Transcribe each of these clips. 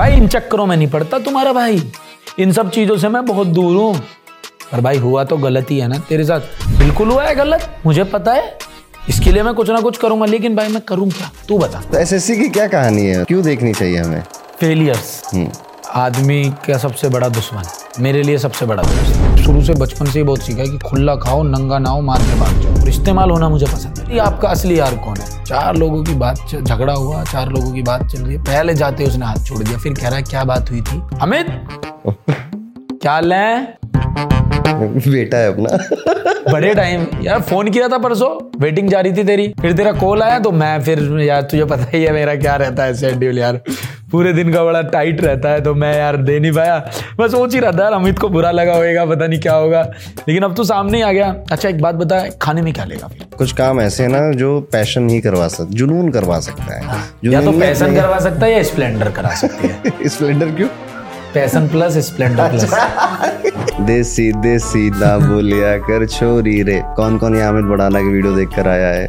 भाई इन चक्करों में नहीं पड़ता तुम्हारा भाई। इन सब चीज़ों से मैं बहुत दूर हूँ। पर भाई हुआ तो गलत ही है ना? तेरे साथ बिल्कुल हुआ है गलत? मुझे पता है। इसके लिए मैं कुछ ना कुछ करूँगा लेकिन भाई मैं करूँ क्या? तू बता। तो एसएससी की क्या कहानी है? क्यों देखनी चाहिए हमें? Failures hmm. आदमी का सबसे बड़ा दुश्मन। मेरे लिए सबसे बड़ा दुश्मन। शुरू से बचपन से ही बहुत सीखा है कि खुला खाओ नंगा ना हो मार के भाग जाओ। और इस्तेमाल होना मुझे पसंद है। ये आपका असली यार कौन है? चार लोगों की बात झगड़ा हुआ चार लोगों की बात चल रही है। पहले जाते उसने हाथ छोड़ दिया फिर कह रहा है क्या बात हुई थी? अमित! क्या ले बेटा है अपना। बड़े टाइम यार फ़ोन किया था परसों वेटिंग जा रही थी तेरी। फिर तेरा कॉल आया तो मैं फिर यार तुझे पता ही है मेरा क्या रहता है शेड्यूल यार। पूरे दिन का बड़ा टाइट रहता है तो मैं यार दे नहीं पाया। मैं सोच ही रहा था यार अमित को बुरा लगा होगा पता नहीं क्या होगा। लेकिन अब तो सामने ही आ गया। अच्छा एक बात बता खाने में क्या लेगा फिर? कुछ काम ऐसे है ना जो पैशन ही करवा सकता जुनून करवा सकता है। या तो पैसन करवा सकता है या स्प्लेंडर करा सकती है। स्प्लेंडर क्यों? Passion plus Splendor plus. देसी देसी ना बोलिया कर छोरी रे। कौन कौन ये आमिर बड़ाना की वीडियो देख कर आया है?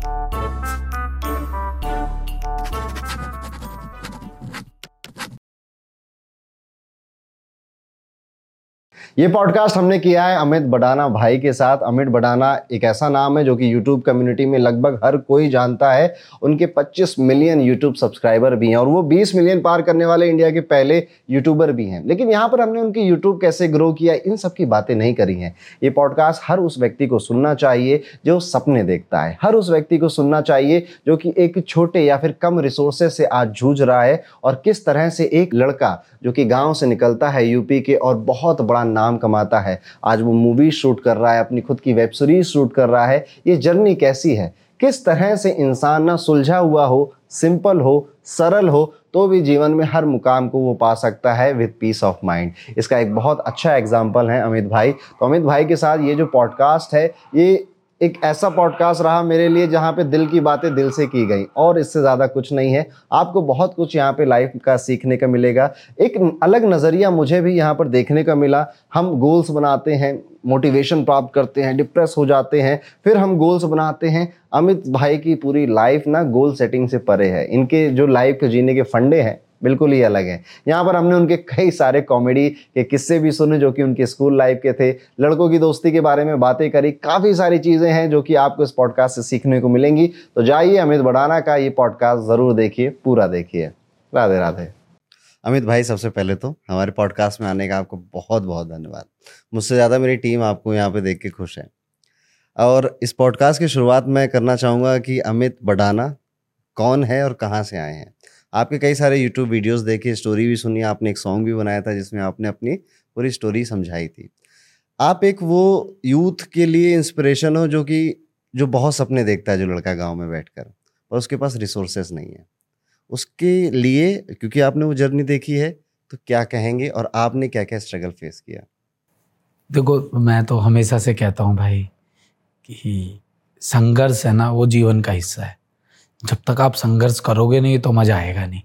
ये पॉडकास्ट हमने किया है अमित बडाना भाई के साथ। अमित बडाना एक ऐसा नाम है जो कि यूट्यूब कम्युनिटी में लगभग हर कोई जानता है। उनके 25 मिलियन यूट्यूब सब्सक्राइबर भी हैं और वो 20 मिलियन पार करने वाले इंडिया के पहले यूट्यूबर भी हैं। लेकिन यहाँ पर हमने उनकी यूट्यूब कैसे ग्रो किया, इन सब की बातें नहीं करी हैं। ये पॉडकास्ट हर उस व्यक्ति को सुनना चाहिए जो सपने देखता है। हर उस व्यक्ति को सुनना चाहिए जो कि एक छोटे या फिर कम रिसोर्सेज से आज जूझ रहा है और किस तरह से एक लड़का जो कि गाँव से निकलता है यूपी के और बहुत बड़ा नाम कमाता है। आज वो मूवी शूट कर रहा है, अपनी खुद की वेब सीरीज़ शूट कर रहा है। ये जर्नी कैसी है? किस तरह से इंसान ना सुलझा हुआ हो सिंपल हो, सरल हो तो भी जीवन में हर मुकाम को वो पा सकता है विद पीस ऑफ़ माइंड इसका एक बहुत अच्छा एग्ज़ाम्पल है अमित भाई। तो अमित भाई के साथ ये जो पॉडकास्ट है, ये एक ऐसा पॉडकास्ट रहा मेरे लिए जहाँ पे दिल की बातें दिल से की गई, और इससे ज़्यादा कुछ नहीं है। आपको बहुत कुछ यहाँ पे लाइफ का सीखने का मिलेगा। एक अलग नज़रिया मुझे भी यहाँ पर देखने का मिला। हम गोल्स बनाते हैं मोटिवेशन प्राप्त करते हैं डिप्रेस हो जाते हैं, फिर हम गोल्स बनाते हैं। अमित भाई की पूरी लाइफ ना गोल सेटिंग से परे है। इनके जो लाइफ के जीने के फंडे हैं बिल्कुल ही अलग है। यहाँ पर हमने उनके कई सारे कॉमेडी के किस्से भी सुने जो कि उनके स्कूल लाइफ के थे। लड़कों की दोस्ती के बारे में बातें करी। काफ़ी सारी चीज़ें हैं जो कि आपको इस पॉडकास्ट से सीखने को मिलेंगी। तो जाइए अमित बड़ाना का ये पॉडकास्ट ज़रूर देखिए, पूरा देखिए। राधे राधे। अमित भाई, सबसे पहले तो हमारे पॉडकास्ट में आने का आपको बहुत बहुत धन्यवाद। मुझसे ज़्यादा मेरी टीम आपको यहाँ पे देख के खुश है। और इस पॉडकास्ट की शुरुआत मैं करना चाहूँगा कि अमित बडाना कौन है और कहाँ से आए हैं? आपके कई सारे यूट्यूब वीडियोस देखे स्टोरी भी सुनी, आपने एक सॉन्ग भी बनाया था जिसमें आपने अपनी पूरी स्टोरी समझाई थी। आप एक वो यूथ के लिए इंस्पिरेशन हो जो कि, जो बहुत सपने देखता है जो लड़का गाँव में बैठकर और उसके पास रिसोर्सेज नहीं है। उसके लिए, क्योंकि आपने वो जर्नी देखी है तो क्या कहेंगे और आपने क्या क्या स्ट्रगल फेस किया? देखो, मैं तो हमेशा से कहता हूँ भाई कि संघर्ष है ना, वो जीवन का हिस्सा है। जब तक आप संघर्ष करोगे नहीं तो मज़ा आएगा नहीं।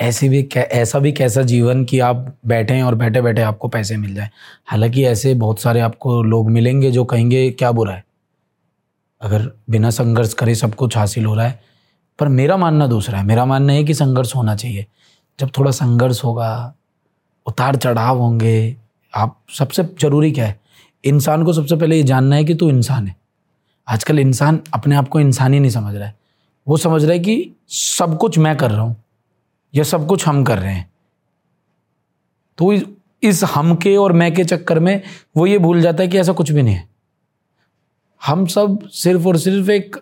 ऐसे भी ऐसा भी कैसा जीवन कि आप बैठे हैं और बैठे बैठे आपको पैसे मिल जाए। हालाँकि ऐसे बहुत सारे आपको लोग मिलेंगे जो कहेंगे, क्या बुरा है? अगर बिना संघर्ष करे सब कुछ हासिल हो रहा है। पर मेरा मानना दूसरा है। मेरा मानना है कि संघर्ष होना चाहिए। जब थोड़ा संघर्ष होगा, उतार चढ़ाव होंगे, आप सबसे ज़रूरी क्या है? इंसान को सबसे पहले ये जानना है कि तू इंसान है। आजकल इंसान अपने आप को इंसान ही नहीं समझ रहा है। वो समझ रहा कि सब कुछ मैं कर रहा हूँ, या सब कुछ हम कर रहे हैं। तो इस- हम के और मैं के चक्कर में वो ये भूल जाता है कि ऐसा कुछ भी नहीं है। हम सब सिर्फ़ और सिर्फ़ एक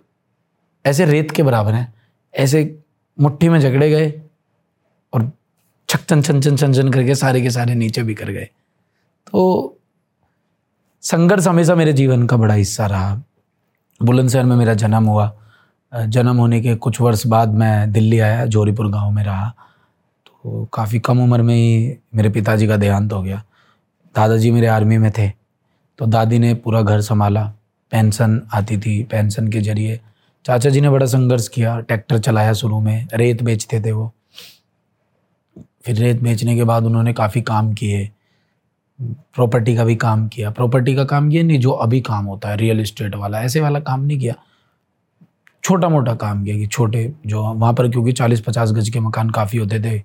ऐसे रेत के बराबर हैं, ऐसे मुट्ठी में झगड़े गए और छक चन छन छन चन चन करके सारे के सारे नीचे बिखर गए। तो संघर्ष हमेशा मेरे जीवन का बड़ा हिस्सा रहा। बुलंदशहर में मेरा जन्म हुआ। जन्म होने के कुछ वर्ष बाद मैं दिल्ली आया, जोरीपुर गाँव में रहा। तो काफ़ी कम उम्र में ही मेरे पिताजी का देहांत हो गया। दादाजी मेरे आर्मी में थे तो दादी ने पूरा घर संभाला। पेंशन आती थी, पेंशन के ज़रिए। चाचा जी ने बड़ा संघर्ष किया, ट्रैक्टर चलाया शुरू में, रेत बेचते थे वो। फिर रेत बेचने के बाद उन्होंने काफ़ी काम किए। प्रॉपर्टी का भी काम किया। प्रॉपर्टी का काम ये नहीं, जो अभी काम होता है, रियल इस्टेट वाला, ऐसे वाला काम नहीं किया। छोटा मोटा काम किया कि छोटे जो वहाँ पर क्योंकि चालीस पचास गज के मकान काफ़ी होते थे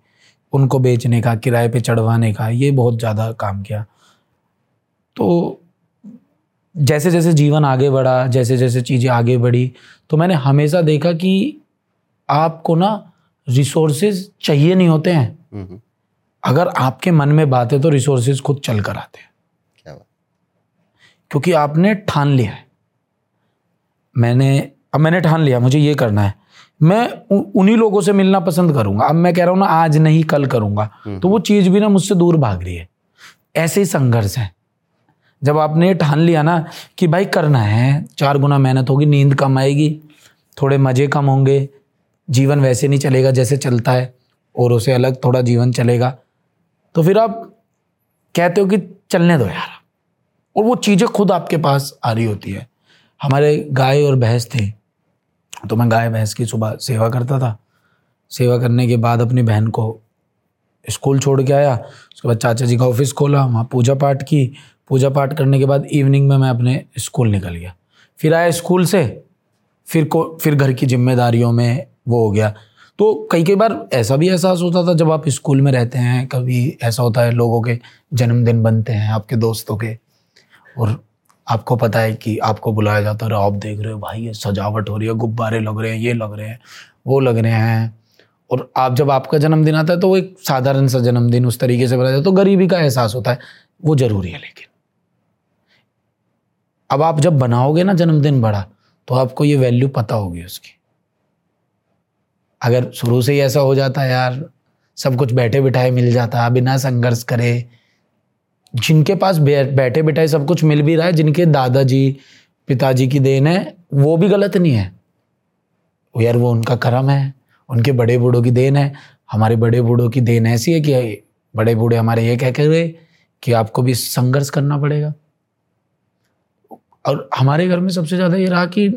उनको बेचने का किराए पे चढ़वाने का ये बहुत ज़्यादा काम किया। तो जैसे जैसे जीवन आगे बढ़ा जैसे जैसे चीज़ें आगे बढ़ी तो मैंने हमेशा देखा कि आपको ना रिसोर्सेज चाहिए नहीं होते हैं। हम्म, हम्म, अगर आपके मन में बात है तो रिसोर्सेज खुद चल कर आते हैं। क्या बात। क्योंकि आपने ठान लिया है। मैंने अब मैंने ठान लिया मुझे ये करना है। मैं उन्हीं लोगों से मिलना पसंद करूँगा। अब मैं कह रहा हूँ ना आज नहीं कल करूँगा। तो वो चीज़ भी ना मुझसे दूर भाग रही है। ऐसे ही संघर्ष है। जब आपने ठान लिया ना कि भाई करना है चार गुना मेहनत होगी नींद कम आएगी थोड़े मज़े कम होंगे जीवन वैसे नहीं चलेगा जैसे चलता है और उसे अलग थोड़ा जीवन चलेगा तो फिर आप कहते हो कि चलने दो यार। और वो चीज़ें खुद आपके पास आ रही होती है। हमारे गाय और भैंस थे तो मैं गाय, भैंस की सुबह सेवा करता था। सेवा करने के बाद अपनी बहन को स्कूल छोड़ के आया। उसके बाद चाचा जी का ऑफ़िस खोला, वहाँ पूजा पाठ की। पूजा पाठ करने के बाद इवनिंग में मैं अपने स्कूल निकल गया। फिर आया स्कूल से, फिर को, फिर घर की जिम्मेदारियों में वो हो गया। तो कई कई बार ऐसा भी एहसास होता था, जब आप स्कूल में रहते हैं, कभी ऐसा होता है लोगों के जन्मदिन बनते हैं, आपके दोस्तों के, और आपको पता है कि आपको बुलाया जाता है आप देख रहे हो, भाई, ये सजावट हो रही है, गुब्बारे लग रहे हैं, ये लग रहे हैं, वो लग रहे हैं। और आप जब आपका जन्मदिन आता है तो वो एक साधारण सा जन्मदिन उस तरीके से बनाया जाता है तो गरीबी का एहसास होता है, वो ज़रूरी है लेकिन। अब आप जब बनाओगे ना जन्मदिन बड़ा तो आपको ये वैल्यू पता होगी उसकी। अगर शुरू से ही ऐसा हो जाता है यार, सब कुछ बैठे बिठाए मिल जाता, बिना संघर्ष करे जिनके पास बैठे बिठाए सब कुछ मिल भी रहा है, जिनके दादाजी, पिताजी की देन है, वो भी गलत नहीं है। यार, वो उनका कर्म है, उनके बड़े बूढ़ों की देन है। हमारे बड़े बूढ़ों की देन ऐसी है कि बड़े बूढ़े हमारे ये कह गए कि आपको भी संघर्ष करना पड़ेगा। और हमारे घर में सबसे ज़्यादा ये रहा कि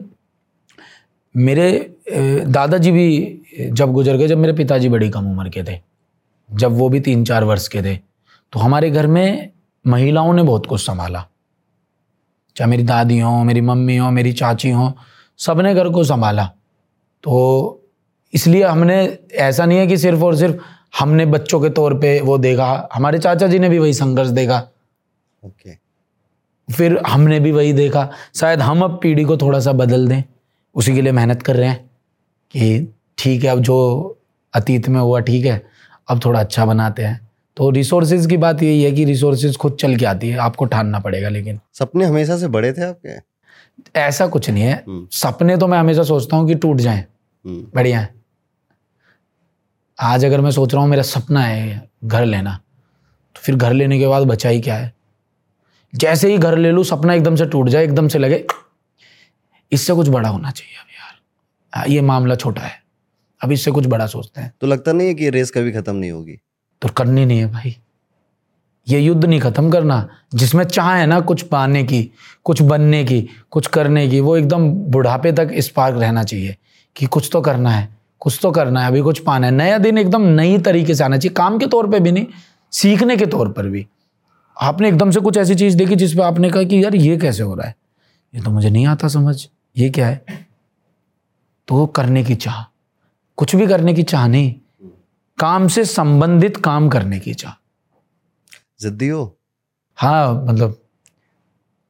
मेरे दादाजी भी जब गुजर गए, जब मेरे पिताजी बड़ी कम उम्र के थे, जब वो भी तीन चार वर्ष के थे तो हमारे घर में महिलाओं ने बहुत कुछ संभाला। चाहे मेरी दादी हो मेरी मम्मी हो मेरी चाची हो सबने घर को संभाला। तो इसलिए हमने ऐसा नहीं है कि सिर्फ़ और सिर्फ़ हमने बच्चों के तौर पे वो देखा हमारे चाचा जी ने भी वही संघर्ष देखा। ओके। okay. फिर हमने भी वही देखा। शायद हम अब पीढ़ी को थोड़ा सा बदल दें उसी के लिए मेहनत कर रहे हैं कि ठीक है अब जो अतीत में हुआ ठीक है अब थोड़ा अच्छा बनाते हैं। तो रिसोर्सेज की बात यही है कि रिसोर्सेज खुद चल के आती है आपको ठानना पड़ेगा लेकिन। सपने हमेशा से बड़े थे आपके? ऐसा कुछ नहीं है। हम्म। सपने तो मैं हमेशा सोचता हूँ कि टूट जाएँ। हम्म, बढ़िया है। आज अगर मैं सोच रहा हूँ मेरा सपना है घर लेना तो फिर घर लेने के बाद बचा ही क्या है? जैसे ही घर ले लूँ सपना एकदम से टूट जाए एकदम से लगे इससे कुछ बड़ा होना चाहिए अब यार। ये मामला छोटा है। अब इससे कुछ बड़ा सोचते हैं। तो लगता नहीं है कि ये रेस कभी खत्म नहीं होगी? तो करनी नहीं है भाई। ये युद्ध नहीं खत्म करना, जिसमें चाह है ना कुछ पाने की, कुछ बनने की, कुछ करने की, वो एकदम बुढ़ापे तक स्पार्क रहना चाहिए कि कुछ तो करना है, कुछ तो करना है, अभी कुछ पाना है। नया दिन एकदम नई तरीके से आना चाहिए, काम के तौर पे भी नहीं, सीखने के तौर पर भी। आपने एकदम से कुछ ऐसी चीज़ देखी जिस पे आपने कहा कि यार ये कैसे हो रहा है? ये तो मुझे नहीं आता समझ, ये क्या है? तो करने की चाह, कुछ भी करने की चाह नहीं। काम से संबंधित काम करने की चाह। जिद्दी हो? हाँ मतलब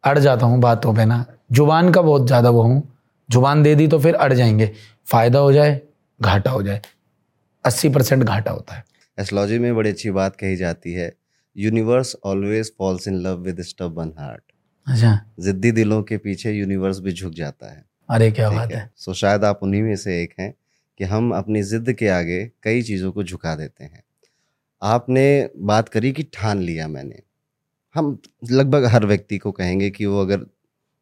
अड़ जाता हूँ बातों पे ना। ज़ुबान का बहुत ज़्यादा वो हूँ। ज़ुबान दे दी तो फिर अड़ जाएँगे। फ़ायदा हो जाए घाटा हो जाए। अस्सी परसेंट घाटा होता है। एस्ट्रोलॉजी में बड़ी अच्छी बात कही जाती है। Universe always falls in love with stubborn heart अच्छा। जिद्दी दिलों के पीछे यूनिवर्स भी झुक जाता है। अरे क्या बात है। है। सो शायद आप उन्हीं में से एक हैं। कि हम अपनी ज़िद्द के आगे कई चीज़ों को झुका देते हैं। आपने बात करी कि ठान लिया मैंने। हम लगभग हर व्यक्ति को कहेंगे कि वो अगर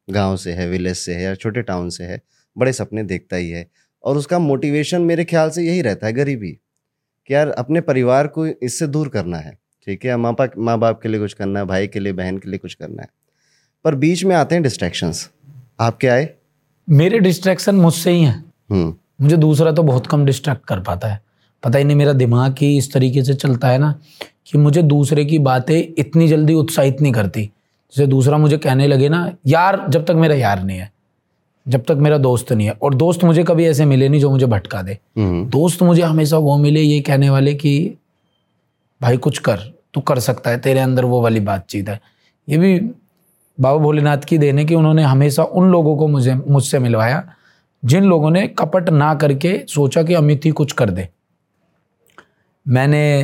गाँव से है विलेज से है या छोटे टाउन से है बड़े सपने देखता ही है और उसका मोटिवेशन मेरे ख्याल से यही रहता है गरीबी। कि यार अपने परिवार को इससे दूर करना है ठीक है? माँ बाप माँ बाप के लिए कुछ करना है भाई के लिए बहन के लिए कुछ करना है। पर बीच में आते हैं डिस्ट्रैक्शंस आपके आए? मेरे डिस्ट्रैक्शन मुझसे ही हैं। हम्म। मुझे दूसरा तो बहुत कम डिस्ट्रैक्ट कर पाता है। पता ही नहीं मेरा दिमाग ही इस तरीके से चलता है ना कि मुझे दूसरे की बातें इतनी जल्दी उत्साहित नहीं करती। जैसे दूसरा मुझे कहने लगे ना यार जब तक मेरा यार नहीं है जब तक मेरा दोस्त नहीं है। और दोस्त मुझे कभी ऐसे मिले नहीं जो मुझे भटका दे। हम्म। दोस्त मुझे हमेशा वो मिले ये कहने वाले कि भाई कुछ कर तू कर सकता है तेरे अंदर वो वाली बातचीत है। ये भी बाबा भोलेनाथ की देने की उन्होंने हमेशा उन लोगों को मुझे मुझसे मिलवाया जिन लोगों ने कपट ना करके सोचा कि अमित ही कुछ कर दे। मैंने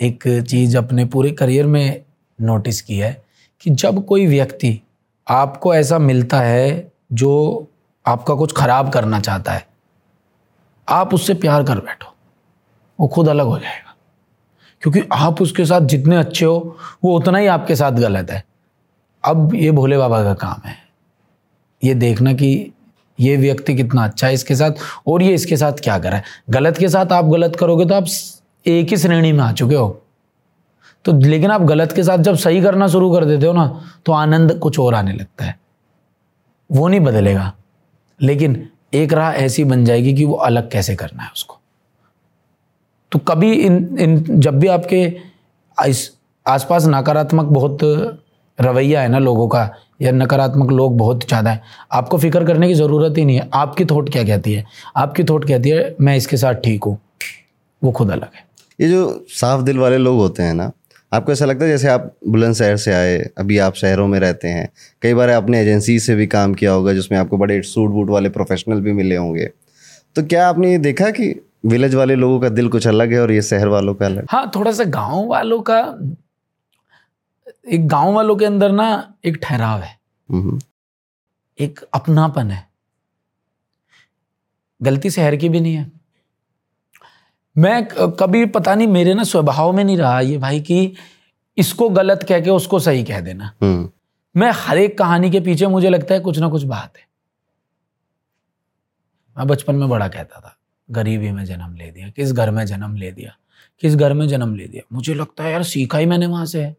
एक चीज़ अपने पूरे करियर में नोटिस की है कि जब कोई व्यक्ति आपको ऐसा मिलता है जो आपका कुछ खराब करना चाहता है, आप उससे प्यार कर बैठो, वो खुद अलग हो जाएगा। क्योंकि आप उसके साथ जितने अच्छे हो, वो उतना ही आपके साथ गलत है। अब ये भोले बाबा का काम है। ये देखना कि ये व्यक्ति कितना अच्छा है इसके साथ, और ये इसके साथ क्या कर है? गलत के साथ आप गलत करोगे तो आप एक ही श्रेणी में आ चुके हो। तो लेकिन आप गलत के साथ जब सही करना शुरू कर देते हो ना तो आनंद कुछ और आने लगता है। वो नहीं बदलेगा। लेकिन एक राह ऐसी बन जाएगी कि वो अलग कैसे करना है उसको। तो कभी इन इन, जब भी आपके इस आसपास नकारात्मक बहुत रवैया है ना लोगों का या नकारात्मक लोग बहुत ज़्यादा है। आपको फ़िक्र करने की ज़रूरत ही नहीं है। आपकी थोट क्या कहती है? आपकी थॉट कहती है मैं इसके साथ ठीक हूँ। वो खुद अलग है। ये जो साफ़ दिल वाले लोग होते हैं ना आपको ऐसा लगता है जैसे आप बुलंदशहर से आए अभी आप शहरों में रहते हैं। कई बार आपने एजेंसी से भी काम किया होगा जिसमें आपको बड़े सूट बूट वाले प्रोफेशनल भी मिले होंगे। तो क्या आपने ये देखा कि विलेज वाले लोगों का दिल कुछ अलग है और ये शहर वालों का अलग हाँ थोड़ा सा गाँव वालों का एक गाँव वालों के अंदर ना एक ठहराव है। हम्म, एक अपनापन है। गलती शहर की भी नहीं है। मैं कभी पता नहीं मेरे ना स्वभाव में नहीं रहा ये भाई कि इसको गलत कह के उसको सही कह देना। हम्म, मैं हर एक कहानी के पीछे मुझे लगता है कुछ ना कुछ बात है। मैं बचपन में बड़ा कहता था गरीबी में जन्म ले दिया किस घर में जन्म ले दिया किस घर में जन्म ले दिया। मुझे लगता है यार सीखा ही मैंने वहाँ से। है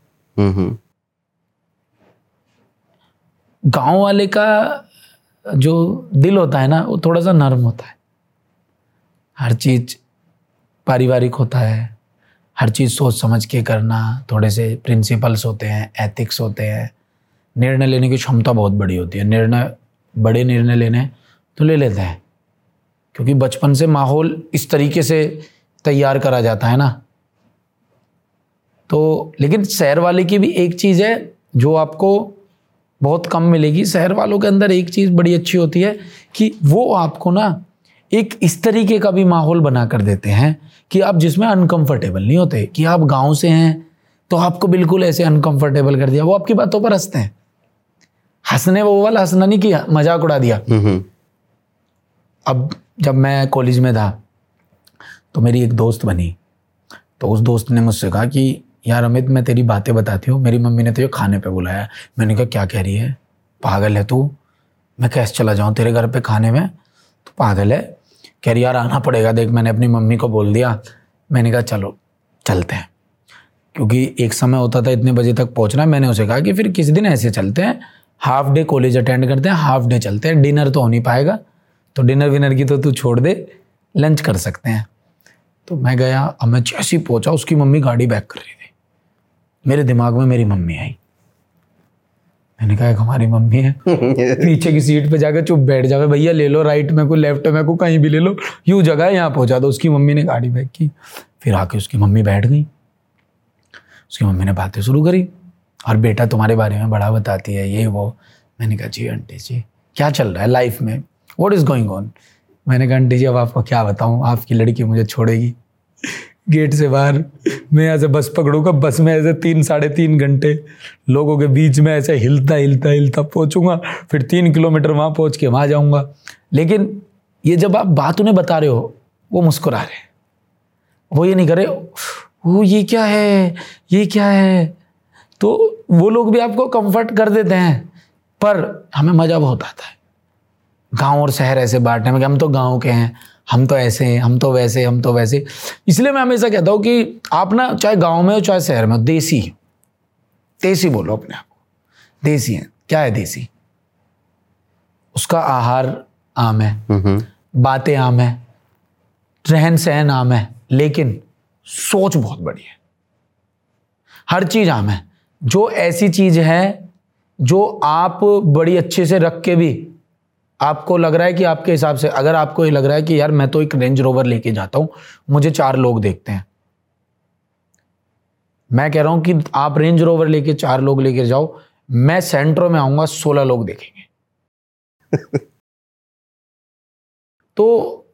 गाँव वाले का जो दिल होता है ना, वो थोड़ा सा नरम होता है। हर चीज़ पारिवारिक होता है। हर चीज़ सोच समझ के करना, थोड़े से प्रिंसिपल्स होते हैं एथिक्स होते हैं। निर्णय लेने की क्षमता बहुत बड़ी होती है। निर्णय, बड़े निर्णय लेने तो ले लेते हैं। क्योंकि बचपन से माहौल इस तरीके से तैयार करा जाता है ना। तो लेकिन शहर वाले की भी एक चीज़ है जो आपको बहुत कम मिलेगी। शहर वालों के अंदर एक चीज़ बड़ी अच्छी होती है कि वो आपको ना एक इस तरीके का भी माहौल बना कर देते हैं कि आप जिसमें अनकंफर्टेबल नहीं होते कि आप गाँव से हैं तो आपको बिल्कुल ऐसे अनकंफर्टेबल कर दिया। वो आपकी बातों पर हँसते हैं। हंसने वो वाला हंसना नहीं किया मज़ाक उड़ा दिया। हम्म, हम्म, अब जब मैं कॉलेज में था तो मेरी एक दोस्त बनी। तो उस दोस्त ने मुझसे कहा कि यार अमित, मैं तेरी बातें बताती हूँ। मेरी मम्मी ने तुझे खाने पे बुलाया। मैंने कहा, क्या कह रही है? पागल है तू। मैं कैसे चला जाऊँ तेरे घर पे खाने में? तो पागल है। कह रही, यार, आना पड़ेगा। देख, मैंने अपनी मम्मी को बोल दिया। मैंने कहा, चलो, चलते हैं। क्योंकि एक समय होता था, इतने बजे तक पहुँचना। मैंने उसे कहा कि फिर किस दिन ऐसे चलते हैं? हाफ़ डे कॉलेज अटेंड करते हैं हाफ़ डे चलते हैं। डिनर तो हो नहीं पाएगा। तो डिनर विनर की तो तू छोड़ दे। लंच कर सकते हैं। तो मैं गया अब मैं जैसे ही पहुँचा, उसकी मम्मी गाड़ी बैक कर रही थी। मेरे दिमाग में मेरी मम्मी आई। मैंने कहा हमारी मम्मी है। पीछे की सीट पे जाकर चुप बैठ जावे भैया ले लो राइट में को लेफ़्ट में को कहीं भी ले लो। यूँ जगह है यहाँ पहुँचा दो। उसकी मम्मी ने गाड़ी बैक की। फिर आके उसकी मम्मी बैठ गई। उसकी मम्मी ने बातें शुरू करी। और बेटा तुम्हारे बारे में बड़ा बताती है ये वो। मैंने कहा जी आंटी जी क्या चल रहा है लाइफ में? वॉट इज़ गोइंग ऑन मैंने कहा आंटी जी अब आपको क्या बताऊँ? आपकी लड़की मुझे छोड़ेगी। गेट से बाहर। मैं ऐसे बस पकड़ूँगा बस में ऐसे तीन, साढ़े तीन घंटे लोगों के बीच में ऐसे हिलता हिलता हिलता पहुंचूँगा, फिर तीन किलोमीटर वहाँ पहुँच के वहाँ जाऊँगा। लेकिन ये जब आप बात उन्हें बता रहे हो, वो मुस्कुरा रहे वो ये नहीं करे वो ये क्या है? ये क्या है? तो वो लोग भी आपको कंफर्ट कर देते हैं। पर हमें मज़ा बहुत आता है। गाँव और शहर ऐसे बांटने में कि हम तो गाँव के हैं। हम तो ऐसे हैं हम तो वैसे हम तो वैसे इसलिए मैं हमेशा कहता हूँ कि आप ना चाहे गाँव में हो चाहे शहर में हो देसी देसी बोलो अपने आप को। देसी है। क्या है देसी? उसका आहार आम है। हम्म, बातें आम है। रहन सहन आम है। लेकिन सोच बहुत बड़ी है। हर चीज़ आम है। जो ऐसी चीज़ है जो आप बड़ी अच्छे से रख के भी आपको लग रहा है कि आपके हिसाब से अगर आपको ये लग रहा है कि यार मैं तो एक रेंज रोवर लेके जाता हूँ मुझे चार लोग देखते हैं। मैं कह रहा हूँ कि आप रेंज रोवर लेके चार लोग लेके जाओ मैं सेंट्रो में आऊँगा सोलह लोग देखेंगे। तो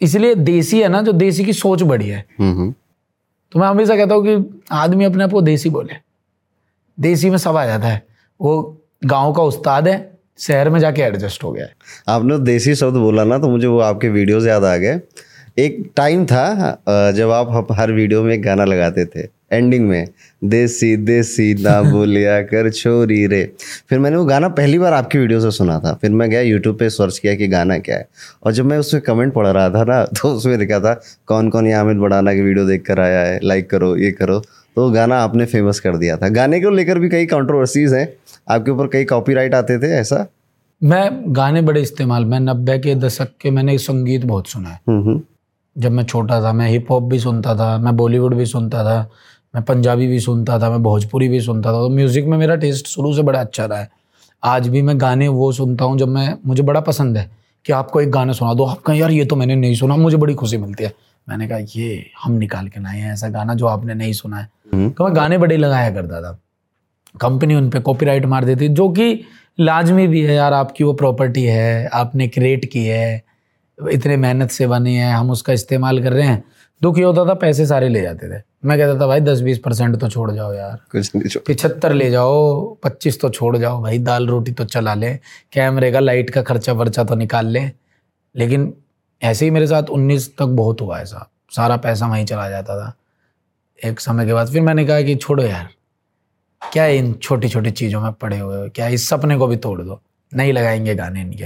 इसलिए देसी है ना जो देसी की सोच बड़ी है। हम्म हम्म। तो मैं हमेशा कहता हूँ कि आदमी अपने आप को देसी बोले। देसी में सब आ जाता है। वो गाँव का उस्ताद है शहर में जाके एडजस्ट हो गया है। आपने देसी शब्द बोला ना तो मुझे वो आपके वीडियोस याद आ गए। एक टाइम था जब आप हर वीडियो में गाना लगाते थे एंडिंग में देसी देसी ना बोलिया कर छोरी रे। फिर मैंने वो गाना पहली बार आपकी वीडियो से सुना था। फिर मैं गया यूट्यूब पे सर्च किया कि गाना क्या है। और जब मैं उसमें कमेंट पढ़ रहा था ना तो उसमें लिखा था कौन कौन ये आमिर बड़ाना की वीडियो देख कर आया है? लाइक करो ये करो। तो गाना आपने फ़ेमस कर दिया था। गाने को लेकर भी कई कंट्रोवर्सीज हैं। आपके ऊपर कई कॉपीराइट आते थे ऐसा? मैं गाने बड़े इस्तेमाल मैं नब्बे के दशक के मैंने संगीत बहुत सुना है। हम्म हम्म। जब मैं छोटा था मैं हिप हॉप भी सुनता था मैं बॉलीवुड भी सुनता था मैं पंजाबी भी सुनता था मैं भोजपुरी भी सुनता था। तो म्यूज़िक में मेरा टेस्ट शुरू से बड़ा अच्छा रहा है। आज भी मैं गाने वो सुनता हूँ जब मैं मुझे बड़ा पसंद है कि आपको एक गाना सुना दो। आप कहें यार ये तो मैंने नहीं सुना मुझे बड़ी खुशी मिलती है। मैंने कहा ये हम निकाल के लाए हैं ऐसा गाना जो आपने नहीं सुना है। तो मैं गाने बड़े लगाया करता था। कंपनी उन पे कॉपीराइट मार देती जो कि लाजमी भी है यार आपकी वो प्रॉपर्टी है आपने क्रिएट की है इतने मेहनत से बनी है हम उसका इस्तेमाल कर रहे हैं। दुख ये होता था पैसे सारे ले जाते थे। मैं कहता था भाई दस बीस परसेंट तो छोड़ जाओ यार। कुछ नहीं पिछहत्तर ले जाओ पच्चीस तो छोड़ जाओ। भाई दाल रोटी तो चला ले कैमरे का लाइट का खर्चा वर्चा तो निकाल ले। लेकिन ऐसे ही मेरे साथ उन्नीस तक बहुत हुआ ऐसा। सारा पैसा वहीं चला जाता था। एक समय के बाद फिर मैंने कहा कि छोड़ो यार क्या इन छोटी छोटी चीज़ों में पड़े हुए हो? क्या इस सपने को भी तोड़ दो? नहीं लगाएँगे गाने इनके।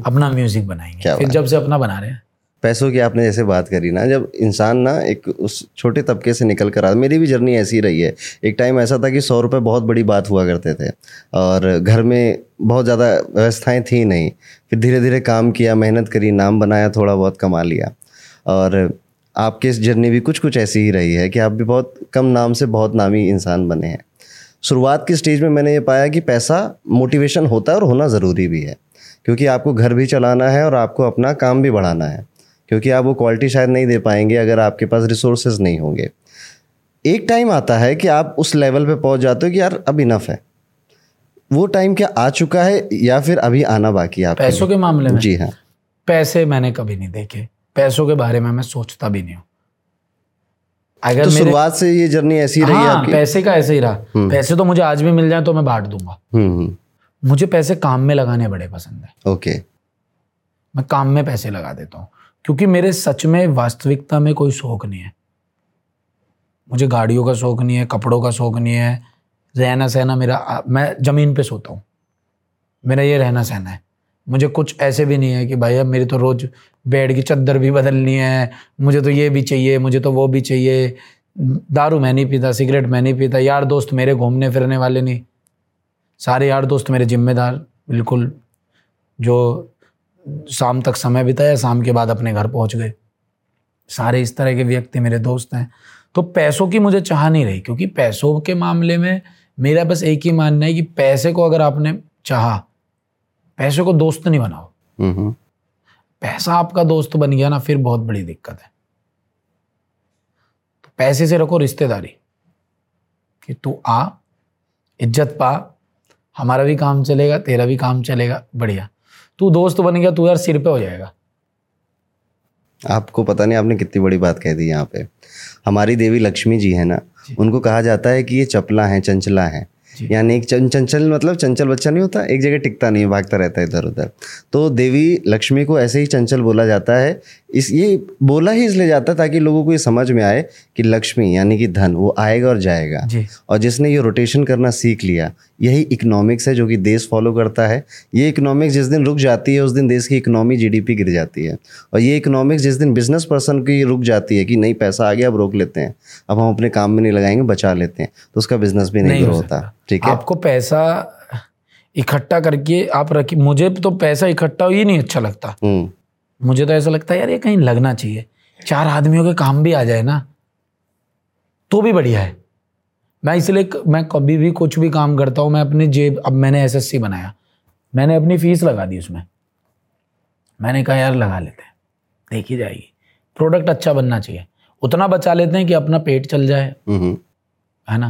अपना म्यूज़िक बनाएँगे। फिर जब से अपना बना रहे हैं। पैसों की आपने जैसे बात करी ना जब इंसान ना एक उस छोटे तबके से निकल कर आता मेरी भी जर्नी ऐसी रही है। एक टाइम ऐसा था कि सौ रुपये बहुत बड़ी बात हुआ करते थे और घर में बहुत ज़्यादा व्यवस्थाएँ थी नहीं। फिर धीरे धीरे काम किया मेहनत करी नाम बनाया थोड़ा बहुत कमा लिया और आपकी इस जर्नी भी कुछ कुछ ऐसी ही रही है कि आप भी बहुत कम नाम से बहुत नामी इंसान बने हैं। शुरुआत की स्टेज में मैंने ये पाया कि पैसा मोटिवेशन होता है और होना ज़रूरी भी है क्योंकि आपको घर भी चलाना है और आपको अपना काम भी बढ़ाना है क्योंकि आप वो क्वालिटी शायद नहीं दे पाएँगे अगर आपके पास रिसोर्सेज नहीं होंगे। एक टाइम आता है कि आप उस लेवल पे पहुँच जाते हो कि यार अब इनफ है। वो टाइम क्या आ चुका है या फिर अभी आना बाकी है पैसों के मामले में? जी हाँ। पैसे मैंने कभी नहीं देखे। पैसों के बारे में मैं सोचता भी नहीं हूँ। अगर तो शुरुआत से ये जर्नी ऐसी रही है आपकी? पैसे का ऐसे ही रहा। पैसे तो मुझे आज भी मिल जाए तो मैं बांट दूँगा। हम्म हम्म, मुझे पैसे काम में लगाने बड़े पसंद है। ओके। मैं काम में पैसे लगा देता हूँ क्योंकि मेरे सच में वास्तविकता में कोई शौक नहीं है। मुझे गाड़ियों का शौक नहीं है कपड़ों का शौक नहीं है। रहना सहना मेरा मैं ज़मीन पे सोता हूँ। मेरा ये रहना सहना है। मुझे कुछ ऐसे भी नहीं है कि भाई अब मेरी तो रोज़ बेड की चद्दर भी बदलनी है, मुझे तो ये भी चाहिए, मुझे तो वो भी चाहिए। दारू मैं नहीं पीता, सिगरेट मैं नहीं पीता, यार दोस्त मेरे घूमने फिरने वाले नहीं। सारे यार दोस्त मेरे जिम्मेदार, बिल्कुल, जो शाम तक समय बिताया, शाम के बाद अपने घर पहुँच गए। सारे इस तरह के व्यक्ति मेरे दोस्त हैं। तो पैसों की मुझे चाह नहीं रही, क्योंकि पैसों के मामले में मेरा बस एक ही मानना है कि पैसे को अगर आपने चाहा पैसे को दोस्त नहीं बनाओ। पैसा आपका दोस्त बन गया ना फिर बहुत बड़ी दिक्कत है। तो पैसे से रखो रिश्तेदारी। कि तू आ इज़्ज़त पा हमारा भी काम चलेगा तेरा भी काम चलेगा बढ़िया। तू दोस्त बन गया तू यार सिर पे हो जाएगा। आपको पता नहीं आपने कितनी बड़ी बात कह दी यहाँ पे। हमारी देवी लक्ष्मी जी है ना उनको कहा जाता है कि ये चपला हैं चंचला हैं। यानी एक चं- चंचल मतलब चंचल बच्चा नहीं होता एक जगह टिकता नहीं है भागता रहता है इधर उधर। तो देवी लक्ष्मी को ऐसे ही चंचल बोला जाता है। इस ये बोला ही इसलिए जाता है ताकि लोगों को ये समझ में आए कि लक्ष्मी यानी कि धन वो आएगा और जाएगा। और जिसने ये रोटेशन करना सीख लिया यही इकोनॉमिक्स है जो कि देश फॉलो करता है। ये इकोनॉमिक्स जिस दिन रुक जाती है उस दिन देश की इकोनॉमी जीडीपी गिर जाती है। और ये इकोनॉमिक्स जिस दिन बिज़नेस पर्सन की रुक जाती है कि नहीं पैसा आ गया अब रोक लेते हैं। अब हम अपने काम में नहीं लगाएँगे बचा लेते हैं। तो उसका बिज़नेस भी नहीं, नहीं हो होता। ठीक है? आपको पैसा इकट्ठा करके आप रखिए मुझे तो पैसा इकट्ठा ही नहीं अच्छा लगता। हम्म। मुझे तो ऐसा लगता है यार ये कहीं लगना चाहिए। चार आदमियों के काम भी आ जाए ना तो भी बढ़िया है। मैं इसलिए मैं कभी भी कुछ भी काम करता हूँ मैं अपनी जेब अब मैंने एसएससी बनाया। मैंने अपनी फ़ीस लगा दी उसमें। मैंने कहा यार लगा लेते हैं। देखी जाएगी। प्रोडक्ट अच्छा बनना चाहिए। उतना बचा लेते हैं कि अपना पेट चल जाए। हम्म। है ना?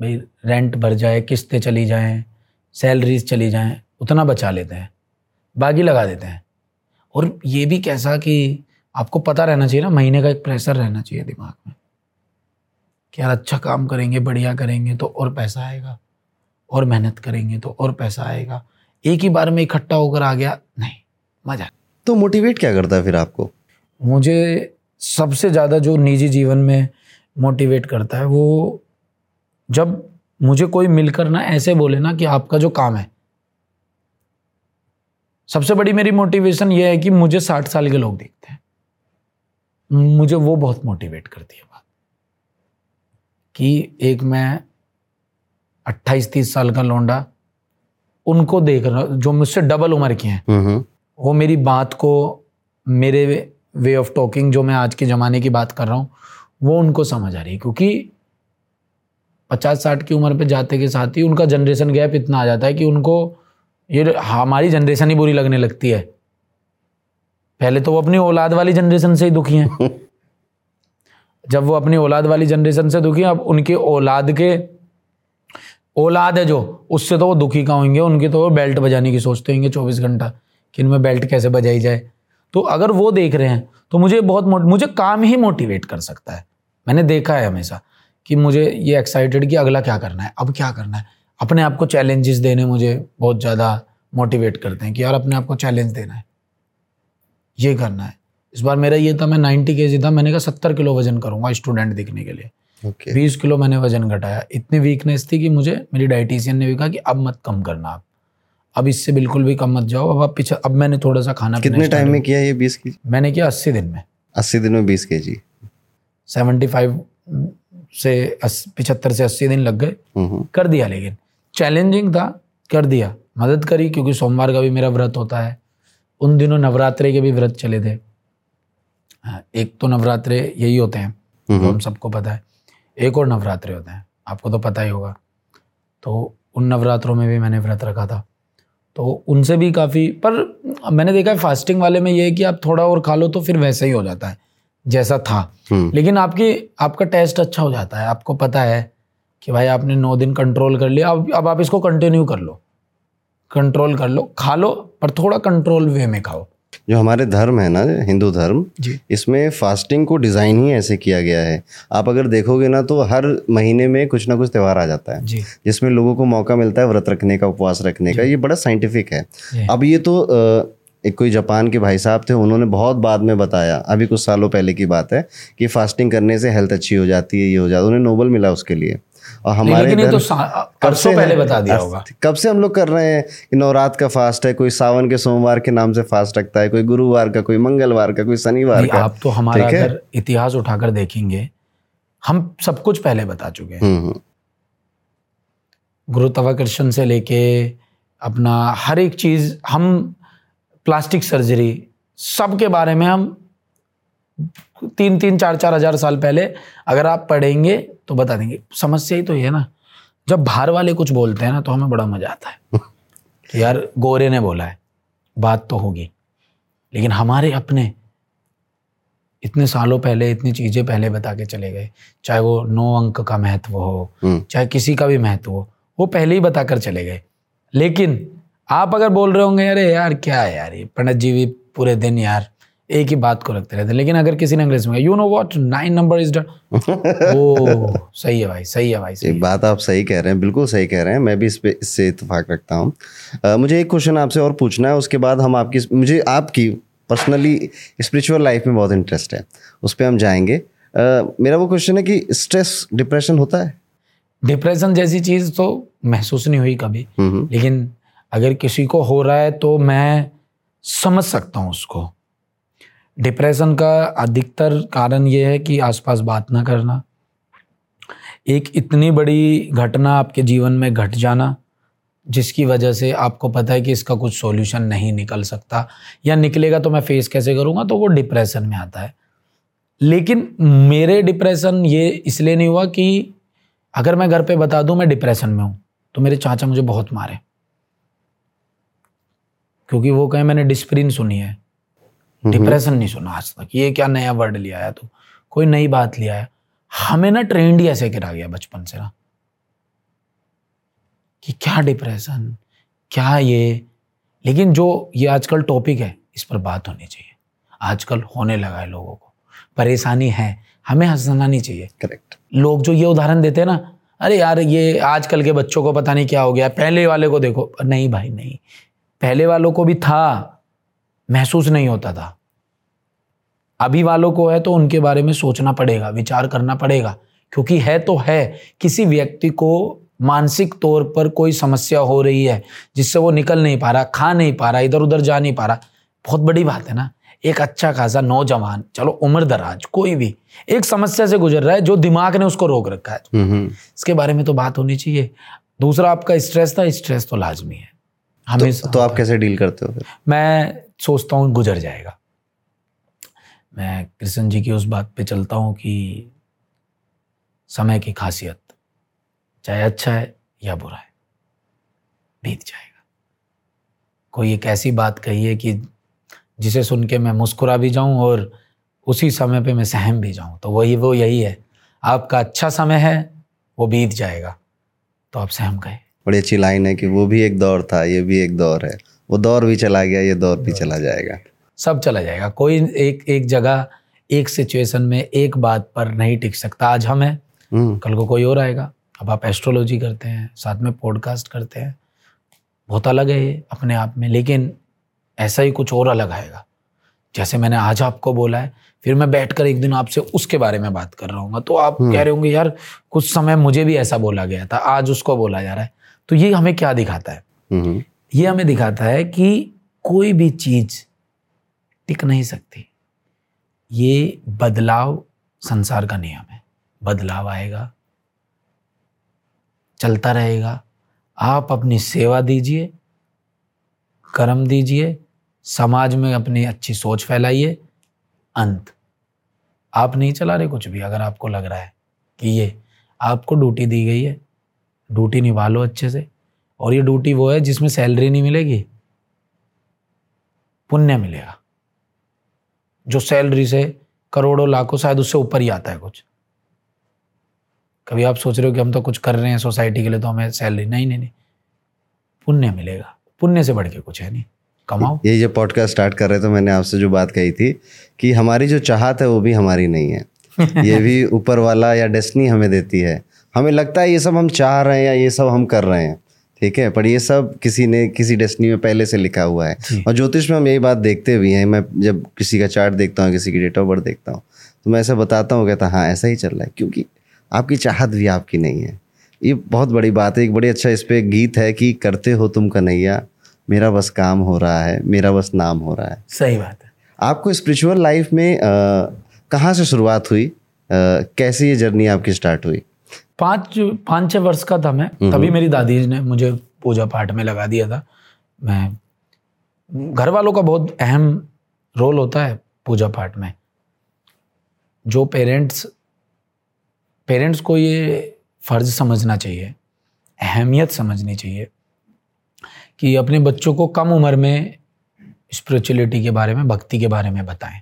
भाई रेंट भर जाए किस्तें चली जाएँ सैलरीज चली जाएँ उतना बचा लेते हैं। बाकी लगा देते हैं। और ये भी कैसा कि आपको पता रहना चाहिए ना महीने का एक प्रेशर रहना चाहिए दिमाग में। कि यार अच्छा काम करेंगे बढ़िया करेंगे तो और पैसा आएगा और मेहनत करेंगे तो और पैसा आएगा। एक ही बार में इकट्ठा होकर आ गया नहीं मज़ा। तो मोटिवेट क्या करता है फिर आपको? मुझे सबसे ज़्यादा जो निजी जीवन में मोटिवेट करता है वो जब मुझे कोई मिलकर ना ऐसे बोले ना कि आपका जो काम है। सबसे बड़ी मेरी मोटिवेशन ये है कि मुझे साठ साल के लोग देखते हैं। मुझे वो बहुत मोटिवेट करती है। कि एक मैं अट्ठाईस तीस साल का लौंडा उनको देख रहा जो मुझसे डबल उम्र के हैं हम्म, हम्म। वो मेरी बात को मेरे वे ऑफ़ टॉकिंग जो मैं आज के ज़माने की बात कर रहा हूँ वो उनको समझ आ रही है। क्योंकि पचास साठ की उम्र पे जाते के साथ ही उनका जनरेशन गैप इतना आ जाता है कि उनको ये हमारी जनरेशन ही बुरी लगने लगती है। पहले तो वो अपनी औलाद वाली जनरेशन से ही दुखी हैं। जब वो अपनी औलाद वाली जनरेशन से दुखी अब उनके औलाद के औलाद है जो, उससे तो वो दुखी का होंगे? उनके तो वो बेल्ट बजाने की सोचते होंगे चौबीस घंटा कि इनमें बेल्ट कैसे बजाई जाए। तो अगर वो देख रहे हैं तो मुझे बहुत मुझे काम ही मोटिवेट कर सकता है। मैंने देखा है हमेशा कि मुझे ये एक्साइटेड कि अगला क्या करना है, अब क्या करना है। अपने आप को चैलेंजेस देने मुझे बहुत ज़्यादा मोटिवेट करते हैं कि यार, अपने आप को चैलेंज देना है। ये करना है। इस बार मेरा ये था मैं नाइन्टी के था मैंने कहा सत्तर किलो वज़न करूँगा स्टूडेंट दिखने के लिए। बीस okay. किलो मैंने वज़न घटाया। इतनी वीकनेस थी कि मुझे मेरी डाइटिशियन ने भी कहा कि अब मत कम करना आप। अब इससे बिल्कुल भी कम मत जाओ अब आप पीछे अब मैंने थोड़ा सा खाना कितने टाइम में किया। ये बीस की मैंने किया अस्सी दिन में। अस्सी दिन में बीस के जी सेवेंटी फाइव से पिछहत्तर से अस्सी दिन लग गए। हम्म, हम्म। कर दिया लेकिन चैलेंजिंग था कर दिया। मदद करी क्योंकि सोमवार का भी मेरा व्रत होता है। उन दिनों नवरात्रे के भी व्रत चले थे। एक तो नवरात्रे यही होते हैं तो हम सबको पता है। एक और नवरात्रे होते हैं आपको तो पता ही होगा। तो उन नवरात्रों में भी मैंने व्रत रखा था। तो उनसे भी काफ़ी पर मैंने देखा है फास्टिंग वाले में ये है कि आप थोड़ा और खा लो तो फिर वैसा ही हो जाता है जैसा था। हम्म। लेकिन आपकी आपका टेस्ट अच्छा हो जाता है आपको पता है कि भाई आपने नौ दिन कंट्रोल कर लिया अब अब आप इसको कंटिन्यू कर लो। कंट्रोल कर लो खा लो पर थोड़ा कंट्रोल वे में खाओ। जो हमारे धर्म है ना हिंदू धर्म इसमें फास्टिंग को डिज़ाइन ही ऐसे किया गया है। आप अगर देखोगे ना तो हर महीने में कुछ ना कुछ त्यौहार आ जाता है जिसमें लोगों को मौका मिलता है व्रत रखने का उपवास रखने का ये बड़ा साइंटिफिक है। अब ये तो एक कोई जापान के भाई साहब थे उन्होंने बहुत बाद में बताया अभी कुछ सालों पहले की बात है कि फास्टिंग करने से हेल्थ अच्छी हो जाती है ये हो जाता है उन्हें नोबल मिला उसके लिए। और हमारे लेकिन तो कब परसों से पहले बता दिया होगा। कब से हम लोग कर रहे हैं? कि नवरात्र का फास्ट है कोई सावन के सोमवार के नाम से फास्ट रखता है कोई गुरुवार का कोई मंगलवार का कोई शनिवार का। आप तो हमारा अगर इतिहास उठाकर देखेंगे। हम सब कुछ पहले बता चुके हैं। हम्म हम्म, गुरुत्वाकर्षण से लेके अपना हर एक चीज़ हम प्लास्टिक सर्जरी सब के बारे में हम तीन तीन चार चार हज़ार साल पहले अगर आप पढ़ेंगे तो बता देंगे। समस्या ही तो ये है ना। जब बाहर वाले कुछ बोलते हैं ना तो हमें बड़ा मज़ा आता है। कि यार गोरे ने बोला है बात तो होगी। लेकिन हमारे अपने इतने सालों पहले इतनी चीज़ें पहले बता के चले गए। चाहे वो नौ अंक का महत्व हो हम्म। चाहे किसी का भी महत्व हो वो पहले ही बताकर चले गए। लेकिन आप अगर बोल रहे होंगे अरे यार क्या है यार ये? पंडित जी भी पूरे दिन यार एक ही बात को रखते रहते लेकिन अगर किसी ने अंग्रेज़ी में you know what nine number is done oh सही है भाई सही है भाई सही एक है। बात आप सही कह रहे हैं बिल्कुल सही कह रहे हैं। मैं भी इस पे इससे इतफाक रखता हूँ। मुझे एक क्वेश्चन आपसे और पूछना है उसके बाद हम आपकी मुझे आपकी पर्सनली स्पिरिचुअल लाइफ में बहुत इंटरेस्ट है। उस पर हम जाएँगे। अ, मेरा वो क्वेश्चन है कि स्ट्रेस डिप्रेशन होता है? डिप्रेशन जैसी चीज़ तो महसूस नहीं हुई कभी। लेकिन अगर किसी को हो रहा है तो मैं समझ सकता हूँ उसको। डिप्रेशन का अधिकतर कारण ये है कि आसपास बात ना करना। एक इतनी बड़ी घटना आपके जीवन में घट जाना, जिसकी वजह से आपको पता है कि इसका कुछ सॉल्यूशन नहीं निकल सकता, या निकलेगा तो मैं फेस कैसे करूँगा तो वो डिप्रेशन में आता है। लेकिन मेरे डिप्रेशन ये इसलिए नहीं हुआ कि अगर मैं घर पे बता दूँ, मैं डिप्रेशन में हूँ तो मेरे चाचा मुझे बहुत मारे। क्योंकि वो कहे, मैंने डिस्प्रिन सुनी है। डिप्रेशन नहीं सुना आज तक। ये क्या नया वर्ड लिया है तू? कोई नई बात लिया है? हमें ना ट्रेंड ही ऐसे करा गया बचपन से ना। कि क्या डिप्रेशन क्या ये? लेकिन जो ये आजकल टॉपिक है इस पर बात होनी चाहिए। आजकल होने लगा है लोगों को। परेशानी है। हमें हंसना नहीं चाहिए। करेक्ट लोग जो ये उदाहरण देते हैं ना अरे यार ये आजकल के बच्चों को पता नहीं क्या हो गया पहले वाले को देखो। नहीं भाई नहीं। पहले वालों को भी था। महसूस नहीं होता था। अभी वालों को है तो उनके बारे में सोचना पड़ेगा विचार करना पड़ेगा क्योंकि है तो है। किसी व्यक्ति को मानसिक तौर पर कोई समस्या हो रही है जिससे वो निकल नहीं पा रहा खा नहीं पा रहा इधर उधर जा नहीं पा रहा बहुत बड़ी बात है ना। एक अच्छा खासा नौजवान चलो उम्र दराज कोई भी एक समस्या से गुजर रहा है जो दिमाग ने उसको रोक रखा है। हम्म। इसके बारे में तो बात होनी चाहिए। दूसरा आपका स्ट्रेस था स्ट्रेस तो लाजमी है। हमेशा तो तो आप कैसे डील करते हो फिर? मैं सोचता हूँ गुजर जाएगा। मैं कृष्ण जी की उस बात पे चलता हूँ कि समय की खासियत चाहे अच्छा है या बुरा है बीत जाएगा। कोई एक ऐसी बात कही है कि जिसे सुन के मैं मुस्कुरा भी जाऊँ और उसी समय पे मैं सहम भी जाऊँ। तो वही वो यही है। आपका अच्छा समय है वो बीत जाएगा। तो आप सहम गए। बड़ी अच्छी लाइन है कि वो भी एक दौर था ये भी एक दौर है। वो दौर भी चला गया ये दौर भी चला जाएगा। सब चला जाएगा। कोई एक एक जगह एक सिचुएशन में एक बात पर नहीं टिक सकता। आज हम हैं हम्म। कल को कोई और आएगा। अब आप एस्ट्रोलॉजी करते हैं साथ में पॉडकास्ट करते हैं। बहुत अलग है ये अपने आप में लेकिन ऐसा ही कुछ और अलग आएगा। जैसे मैंने आज आपको बोला है फिर मैं बैठकर एक दिन आपसे उसके बारे में बात कर रहा हूँ। तो आप कह रहे होंगे यार कुछ समय मुझे भी ऐसा बोला गया था आज उसको बोला जा रहा है। तो ये हमें क्या दिखाता है? हम्म। ये हमें दिखाता है कि कोई भी चीज़ टिक नहीं सकती। ये बदलाव संसार का नियम है। बदलाव आएगा चलता रहेगा। आप अपनी सेवा दीजिए कर्म दीजिए समाज में अपनी अच्छी सोच फैलाइए अंत। आप नहीं चला रहे कुछ भी अगर आपको लग रहा है कि ये आपको ड्यूटी दी गई है ड्यूटी निभा लो अच्छे से। और ये ड्यूटी वो है जिसमें सैलरी नहीं मिलेगी पुण्य मिलेगा। जो सैलरी से करोड़ों लाखों शायद उससे ऊपर ही आता है कुछ। कभी आप सोच रहे हो कि हम तो कुछ कर रहे हैं सोसाइटी के लिए तो हमें सैलरी नहीं नहीं नहीं। पुण्य मिलेगा। पुण्य से बढ़ के कुछ है नहीं। कमाओ। ये जब पॉडकास्ट स्टार्ट कर रहे थे मैंने आपसे जो बात कही थी कि हमारी जो चाहत है वो भी हमारी नहीं है। ये भी ऊपर वाला या डेस्टनी हमें देती है। हमें लगता है ये सब हम चाह रहे हैं या ये सब हम कर रहे हैं। ठीक है? पर ये सब किसी ने किसी डेस्टनी में पहले से लिखा हुआ है। और ज्योतिष में हम यही बात देखते भी हैं। मैं जब किसी का चार्ट देखता हूँ किसी की डेट ऑफ़ बर्थ देखता हूँ तो मैं ऐसा बताता हूँ कहता हाँ ऐसा ही चल रहा है। क्योंकि आपकी चाहत भी आपकी नहीं है। ये बहुत बड़ी बात है। एक बड़ी अच्छा इस पर गीत है कि करते हो तुम कन्हैया मेरा बस काम हो रहा है मेरा बस नाम हो रहा है। सही बात है। आपको स्पिरिचुअल लाइफ में कहाँ से शुरुआत हुई? अ, कैसे ये जर्नी आपकी स्टार्ट हुई? पाँच पाँच छः वर्ष का था मैं। तभी मेरी दादी ने मुझे पूजा पाठ में लगा दिया था। मैं घर वालों का बहुत अहम रोल होता है पूजा पाठ में। जो पेरेंट्स पेरेंट्स को ये फ़र्ज़ समझना चाहिए अहमियत समझनी चाहिए कि अपने बच्चों को कम उम्र में स्पिरिचुअलिटी के बारे में भक्ति के बारे में बताएँ।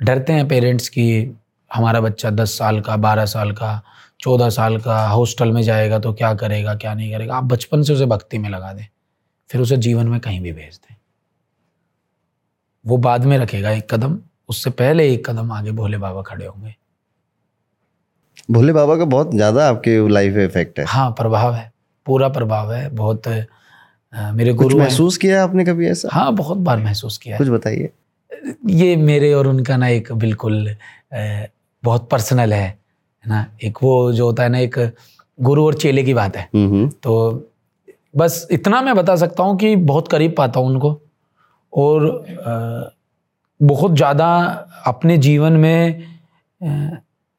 डरते हैं पेरेंट्स कि हमारा बच्चा दस साल का बारह साल का चौदह साल का हॉस्टल में जाएगा तो क्या करेगा क्या नहीं करेगा? आप बचपन से उसे भक्ति में लगा दें फिर उसे जीवन में कहीं भी भेज दें। वो बाद में रखेगा एक कदम उससे पहले एक कदम आगे भोले बाबा खड़े होंगे। भोले बाबा का बहुत ज़्यादा आपके लाइफ में इफ़ेक्ट है। हाँ प्रभाव है पूरा प्रभाव है बहुत अ, मेरे गुरु। महसूस किया आपने कभी ऐसा? हाँ बहुत बार महसूस किया है। कुछ बताइए। ये मेरे और उनका ना एक बिल्कुल बहुत पर्सनल है है ना? एक वो जो होता है ना एक गुरु और चेले की बात है। हम्म हम्म, तो बस इतना मैं बता सकता हूँ कि बहुत करीब पाता हूँ उनको। और बहुत ज़्यादा अपने जीवन में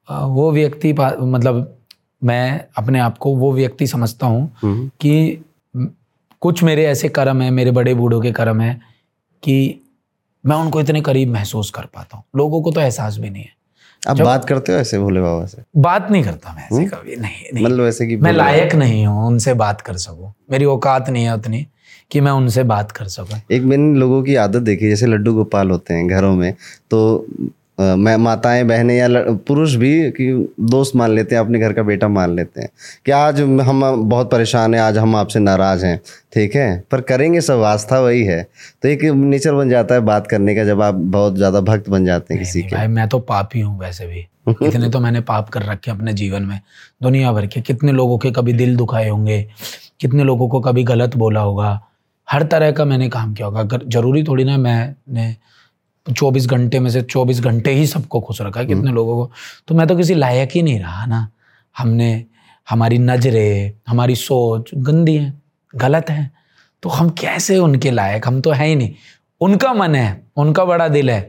वो व्यक्ति मतलब मैं अपने आप को वो व्यक्ति समझता हूँ हम्म। कि कुछ मेरे ऐसे कर्म हैं मेरे बड़े बूढ़ों के कर्म हैं कि मैं उनको इतने करीब महसूस कर पाता हूँ। लोगों को तो एहसास भी नहीं है। आप बात करते हो ऐसे भोले बाबा से? बात नहीं करता मैं ऐसे कभी नहीं नहीं। मतलब ऐसे कि मैं लायक नहीं हूँ उनसे बात कर सकूँ। मेरी औकात नहीं है उतनी कि मैं उनसे बात कर सकूँ। एक मैंने लोगों की आदत देखी जैसे लड्डू गोपाल होते हैं घरों में तो मैं माताएँ बहनें या पुरुष भी कि दोस्त मान लेते हैं अपने घर का बेटा मान लेते हैं। कि आज हम बहुत परेशान हैं आज हम आपसे नाराज़ हैं ठीक है? पर करेंगे सब आस्था वही है। तो एक नेचर बन जाता है बात करने का जब आप बहुत ज़्यादा भक्त बन जाते हैं किसी के। भाई मैं तो पापी हूँ वैसे भी। इतने तो मैंने पाप कर रखे अपने जीवन में दुनिया भर के। कितने लोगों के कभी दिल दुखाए होंगे कितने लोगों को कभी गलत बोला होगा। हर तरह का मैंने काम किया होगा। अगर ज़रूरी थोड़ी ना मैंने चौबीस घंटे में से चौबीस घंटे ही सबको खुश रखा है कितने लोगों को। तो मैं तो किसी लायक ही नहीं रहा ना। हमने हमारी नज़रें हमारी सोच गंदी है गलत है। तो हम कैसे उनके लायक? हम तो है ही नहीं। उनका मन है उनका बड़ा दिल है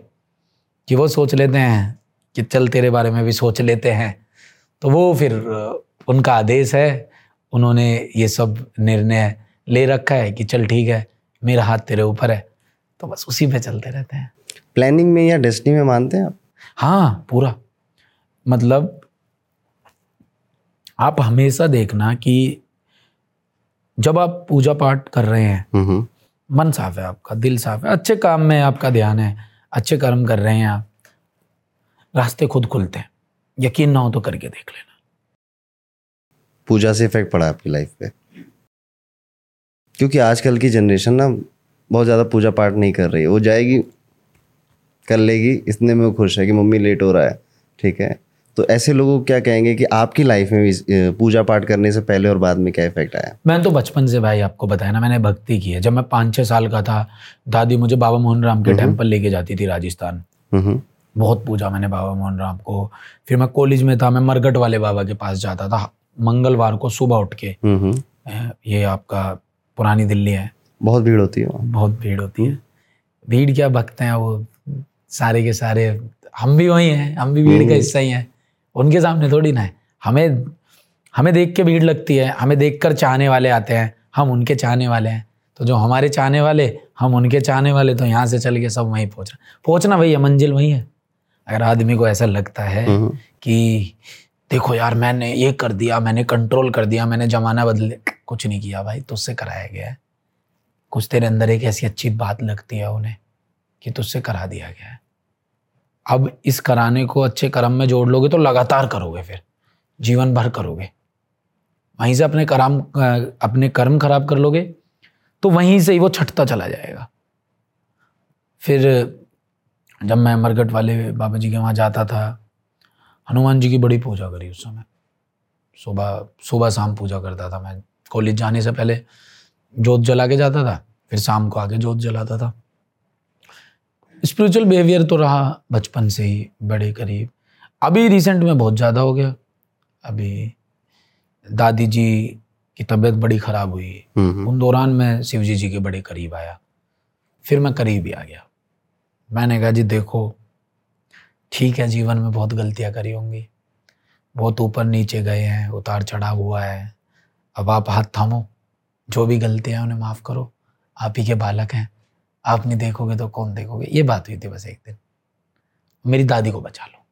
कि वो सोच लेते हैं कि चल तेरे बारे में भी सोच लेते हैं। तो वो फिर उनका आदेश है उन्होंने ये सब निर्णय ले रखा है कि चल ठीक है मेरा हाथ तेरे ऊपर है। तो बस उसी पे चलते रहते हैं। प्लानिंग में या डेस्टिनी में मानते हैं आप? हाँ पूरा। मतलब आप हमेशा देखना कि जब आप पूजा पाठ कर रहे हैं हम्म हम्म, मन साफ़ है आपका दिल साफ़ है अच्छे काम में आपका ध्यान है अच्छे कर्म कर रहे हैं आप रास्ते खुद खुलते हैं। यकीन ना हो तो करके देख लेना। पूजा से इफ़ेक्ट पड़ा आपकी लाइफ पे? क्योंकि आजकल की जनरेशन ना बहुत ज़्यादा पूजा पाठ नहीं कर रही है वो जाएगी कर लेगी इतने में वो खुश है कि मम्मी लेट हो रहा है ठीक है? तो ऐसे लोगों को क्या कहेंगे कि आपकी लाइफ में भी पूजा पाठ करने से पहले और बाद में क्या इफ़ेक्ट आया? मैं तो बचपन से भाई आपको बताया ना मैंने भक्ति की है। जब मैं पाँच छः साल का था दादी मुझे बाबा मोहन राम के टेंपल लेके जाती थी राजस्थान। हम्म। हम्म, बहुत पूजा मैंने बाबा मोहन राम को। फिर मैं कॉलेज में था मैं मरगट वाले बाबा के पास जाता था मंगलवार को सुबह उठ के। हम्म हम्म, ये आपका पुरानी दिल्ली है। बहुत भीड़ होती है बहुत भीड़ होती है। भीड़ क्या भक्त हैं वो सारे के सारे हम भी वही हैं हम भी भीड़ का हिस्सा ही हैं। उनके सामने थोड़ी ना है। हमें हमें देख के भीड़ लगती है हमें देख कर चाहने वाले आते हैं हम उनके चाहने वाले हैं। तो जो हमारे चाहने वाले हम उनके चाहने वाले तो यहाँ से चल के सब वहीं पहुँचना। पहुँचना भैया मंजिल वही है। अगर आदमी को ऐसा लगता है हम्म, कि देखो यार मैंने ये कर दिया मैंने कंट्रोल कर दिया मैंने जमाना बदले कुछ नहीं किया भाई तुझसे कराया गया है। कुछ तेरे अंदर एक ऐसी अच्छी बात लगती है उन्हें कि तुझसे करा दिया गया है। अब इस कराने को अच्छे कर्म में जोड़ लोगे तो लगातार करोगे फिर, जीवन भर करोगे। वहीं से अपने कराम अपने कर्म खराब कर लोगे तो वहीं से ही वो छटता चला जाएगा। फिर जब मैं मरगट वाले बाबा जी के वहाँ जाता था, हनुमान जी की बड़ी पूजा करी उस समय। सुबह सुबह शाम पूजा करता था मैं। कॉलेज जाने से पहले जोत जला के जाता था, फिर शाम को आके जोत जलाता था। स्पिरिचुअल बिहेवियर तो रहा बचपन से ही बड़े करीब। अभी रिसेंट में बहुत ज़्यादा हो गया। अभी दादी जी की तबीयत बड़ी ख़राब हुई। उन दौरान मैं शिव जी जी के बड़े करीब आया। फिर मैं करीब ही आ गया। मैंने कहा जी देखो ठीक है जीवन में बहुत गलतियाँ करी होंगी। बहुत ऊपर नीचे गए हैं उतार चढ़ाव हुआ है। अब आप हाथ थामो। जो भी गलतियाँ हैं उन्हें माफ़ करो। आप ही के बालक हैं। आप नहीं देखोगे तो कौन देखोगे? ये बात हुई थी बस एक दिन। मेरी दादी को बचा लो।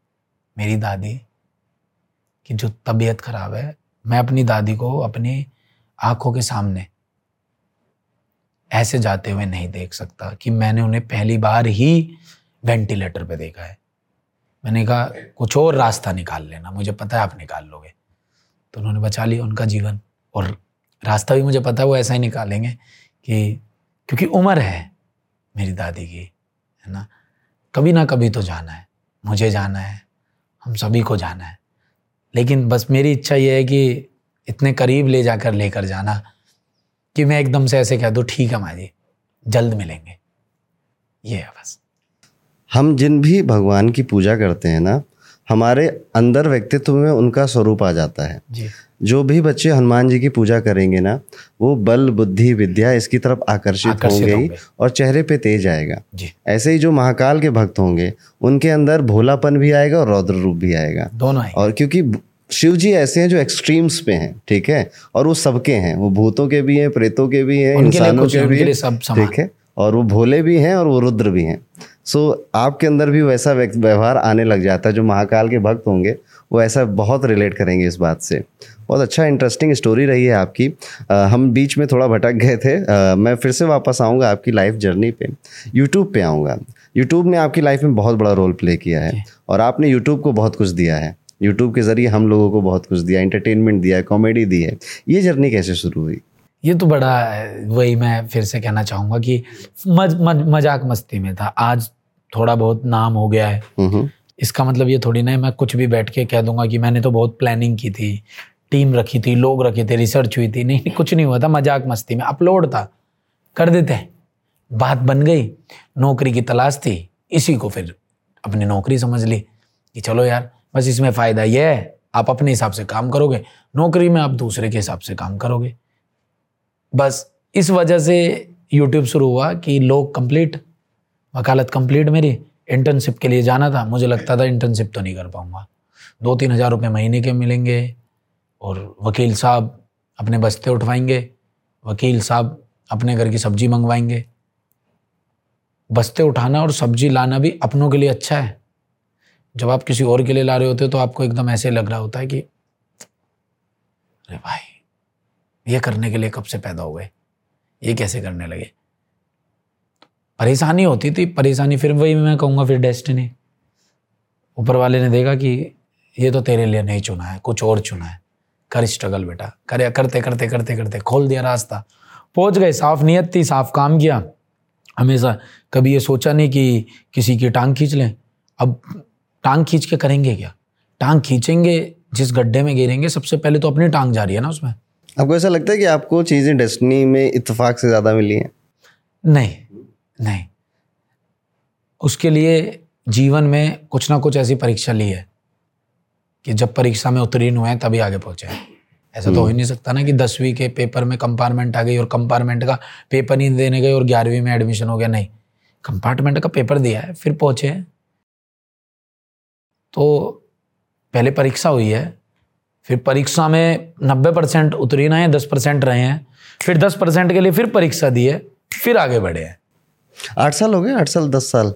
मेरी दादी की जो तबीयत खराब है, मैं अपनी दादी को अपनी आँखों के सामने ऐसे जाते हुए नहीं देख सकता कि मैंने उन्हें पहली बार ही वेंटिलेटर पे देखा है। मैंने कहा, कुछ और रास्ता निकाल लेना, मुझे पता है आप निकाल लोगे। तो उन्होंने बचा लिया उनका जीवन। और रास्ता भी मुझे पता है वो ऐसा ही निकालेंगे कि, क्योंकि उम्र है। मेरी दादी की है ना? कभी ना कभी तो जाना है। मुझे जाना है हम सभी को जाना है। लेकिन बस मेरी इच्छा ये है कि इतने करीब ले जाकर लेकर जाना कि मैं एकदम से ऐसे कह दूँ ठीक है माँ जी जल्द मिलेंगे। ये है बस। हम जिन भी भगवान की पूजा करते हैं ना हमारे अंदर व्यक्तित्व में उनका स्वरूप आ जाता है। जी। जो भी बच्चे हनुमान जी की पूजा करेंगे ना वो बल बुद्धि विद्या इसकी तरफ़ आकर्षित, आकर्षित होंगे ही और चेहरे पे तेज आएगा। ऐसे ही जो महाकाल के भक्त होंगे उनके अंदर भोलापन भी आएगा और रौद्र रूप भी आएगा। दोनों ही और क्योंकि शिव जी ऐसे हैं जो एक्सट्रीम्स पे हैं ठीक है? और वो सबके हैं। वो भूतों के भी हैं प्रेतों के भी हैं इंसानों के भी हैं ठीक है? और वो भोले भी हैं और वो रुद्र भी हैं। सो आपके अंदर भी वैसा व्यवहार आने लग जाता है जो महाकाल के भक्त होंगे वो ऐसा बहुत रिलेट करेंगे इस बात से। बहुत अच्छा इंटरेस्टिंग स्टोरी रही है आपकी। अ, हम बीच में थोड़ा भटक गए थे। अ, मैं फिर से वापस आऊँगा आपकी लाइफ जर्नी पे। यूट्यूब पे आऊँगा। यूट्यूब ने आपकी लाइफ में बहुत बड़ा रोल प्ले किया है। और आपने यूट्यूब को बहुत कुछ दिया है। यूट्यूब के ज़रिए हम लोगों को बहुत कुछ दिया एंटरटेनमेंट दिया है कॉमेडी दी है। ये जर्नी कैसे शुरू हुई? ये तो बड़ा वही मैं फिर से कहना चाहूँगा कि मज, मज, मज़ाक मस्ती में था। आज थोड़ा बहुत नाम हो गया है। हम्म इसका मतलब ये थोड़ी ना है मैं कुछ भी बैठ के कह दूँगा कि मैंने तो बहुत प्लानिंग की थी टीम रखी थी लोग रखे थे रिसर्च हुई थी। नहीं, नहीं कुछ नहीं हुआ था मज़ाक मस्ती में अपलोड था। कर देते हैं। बात बन गई नौकरी की तलाश थी इसी को फिर अपनी नौकरी समझ ली कि चलो यार बस इसमें फ़ायदा यह है आप अपने हिसाब से काम करोगे नौकरी में आप दूसरे के हिसाब से काम करोगे। बस इस वजह से यूट्यूब शुरू हुआ कि लोग कंप्लीट वकालत कंप्लीट मेरी। इंटर्नशिप के लिए जाना था। मुझे लगता था इंटर्नशिप तो नहीं कर पाऊँगा। दो तीन हज़ार रुपये महीने के मिलेंगे और वकील साहब अपने बस्ते उठवाएँगे। वकील साहब अपने घर की सब्ज़ी मंगवाएँगे। बस्ते उठाना और सब्ज़ी लाना भी अपनों के लिए अच्छा है। जब आप किसी और के लिए ला रहे होते हो तो आपको एकदम ऐसे लग रहा होता है कि, अरे भाई, ये करने के लिए कब से पैदा हो गए? ये कैसे करने लगे? परेशानी होती थी परेशानी फिर वही मैं कहूँगा फिर डेस्टिनी ऊपर वाले ने देखा कि ये तो तेरे लिए नहीं चुना है कुछ और चुना है। कर स्ट्रगल बेटा करे करते करते करते करते खोल दिया रास्ता। पहुँच गए साफ़ नियत थी साफ़ काम किया। हमेशा कभी ये सोचा नहीं कि किसी की टांग खींच लें। अब टांग खींच के करेंगे क्या? टांग खींचेंगे जिस गड्ढे में गिरेंगे सबसे पहले तो अपनी टांग जा रही है ना उसमें। आपको ऐसा लगता है कि आपको चीज़ें डेस्टनी में इतफाक से ज़्यादा मिली हैं? नहीं। नहीं। उसके लिए जीवन में कुछ ना कुछ ऐसी परीक्षा ली है कि जब परीक्षा में उत्तीर्ण हुए हैं, तभी आगे पहुँचे हैं। ऐसा तो हो ही नहीं सकता ना कि दसवीं के पेपर में कंपार्टमेंट आ गई और कंपार्टमेंट का पेपर नहीं देने गए और ग्यारहवीं में एडमिशन हो गया। नहीं कंपार्टमेंट का पेपर दिया है, फिर पहुँचे हैं। तो पहले परीक्षा हुई है, फिर परीक्षा में नब्बे परसेंट उत्तीर्ण है, दस परसेंट रहे हैं, फिर दस परसेंट के लिए फिर परीक्षा दी है, फिर आगे बढ़े हैं। आठ साल हो गए? आठ साल दस साल?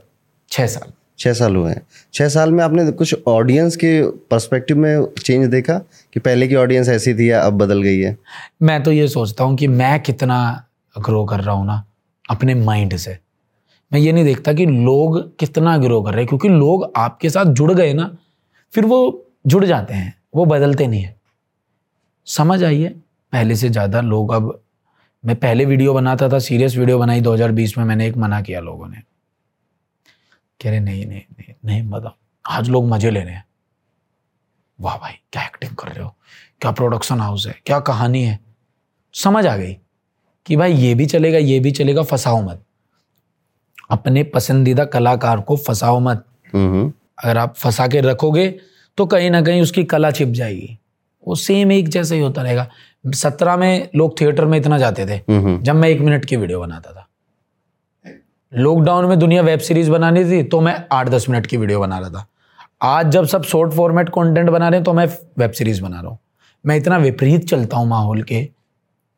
छः साल। छः साल हुए हैं। छः साल में आपने कुछ ऑडियंस के पर्सपेक्टिव में चेंज देखा कि पहले की ऑडियंस ऐसी थी या अब बदल गई है? मैं तो ये सोचता हूँ कि मैं कितना ग्रो कर रहा हूँ ना अपने माइंड से। मैं ये नहीं देखता कि लोग कितना ग्रो कर रहे हैं क्योंकि लोग आपके साथ जुड़ गए ना फिर वो जुड़ जाते हैं वो बदलते नहीं है। समझ आइए पहले से ज़्यादा लोग अब मैं पहले वीडियो बनाता था सीरियस वीडियो बनाई 2020 में मैंने एक मना किया लोगों ने। कह रहे नहीं नहीं नहीं नहीं बताओ आज लोग मज़े ले रहे हैं। वाह भाई क्या एक्टिंग कर रहे हो? क्या प्रोडक्शन हाउस है? क्या कहानी है? समझ आ गई कि भाई ये भी चलेगा ये भी चलेगा फंसाओ मत। अपने पसंदीदा कलाकार को फंसाओ मत। हम्म। अगर आप फंसा के रखोगे तो कहीं ना कहीं उसकी कला छिप जाएगी। वो सेम एक जैसा ही होता रहेगा। सत्रह में लोग थिएटर में इतना जाते थे हम्म जब मैं एक मिनट की वीडियो बनाता था। लॉकडाउन में दुनिया वेब सीरीज़ बनानी थी तो मैं आठ दस मिनट की वीडियो बना रहा था। आज जब सब शॉर्ट फॉर्मेट कंटेंट बना रहे हैं तो मैं वेब सीरीज़ बना रहा हूँ। मैं इतना विपरीत चलता हूँ माहौल के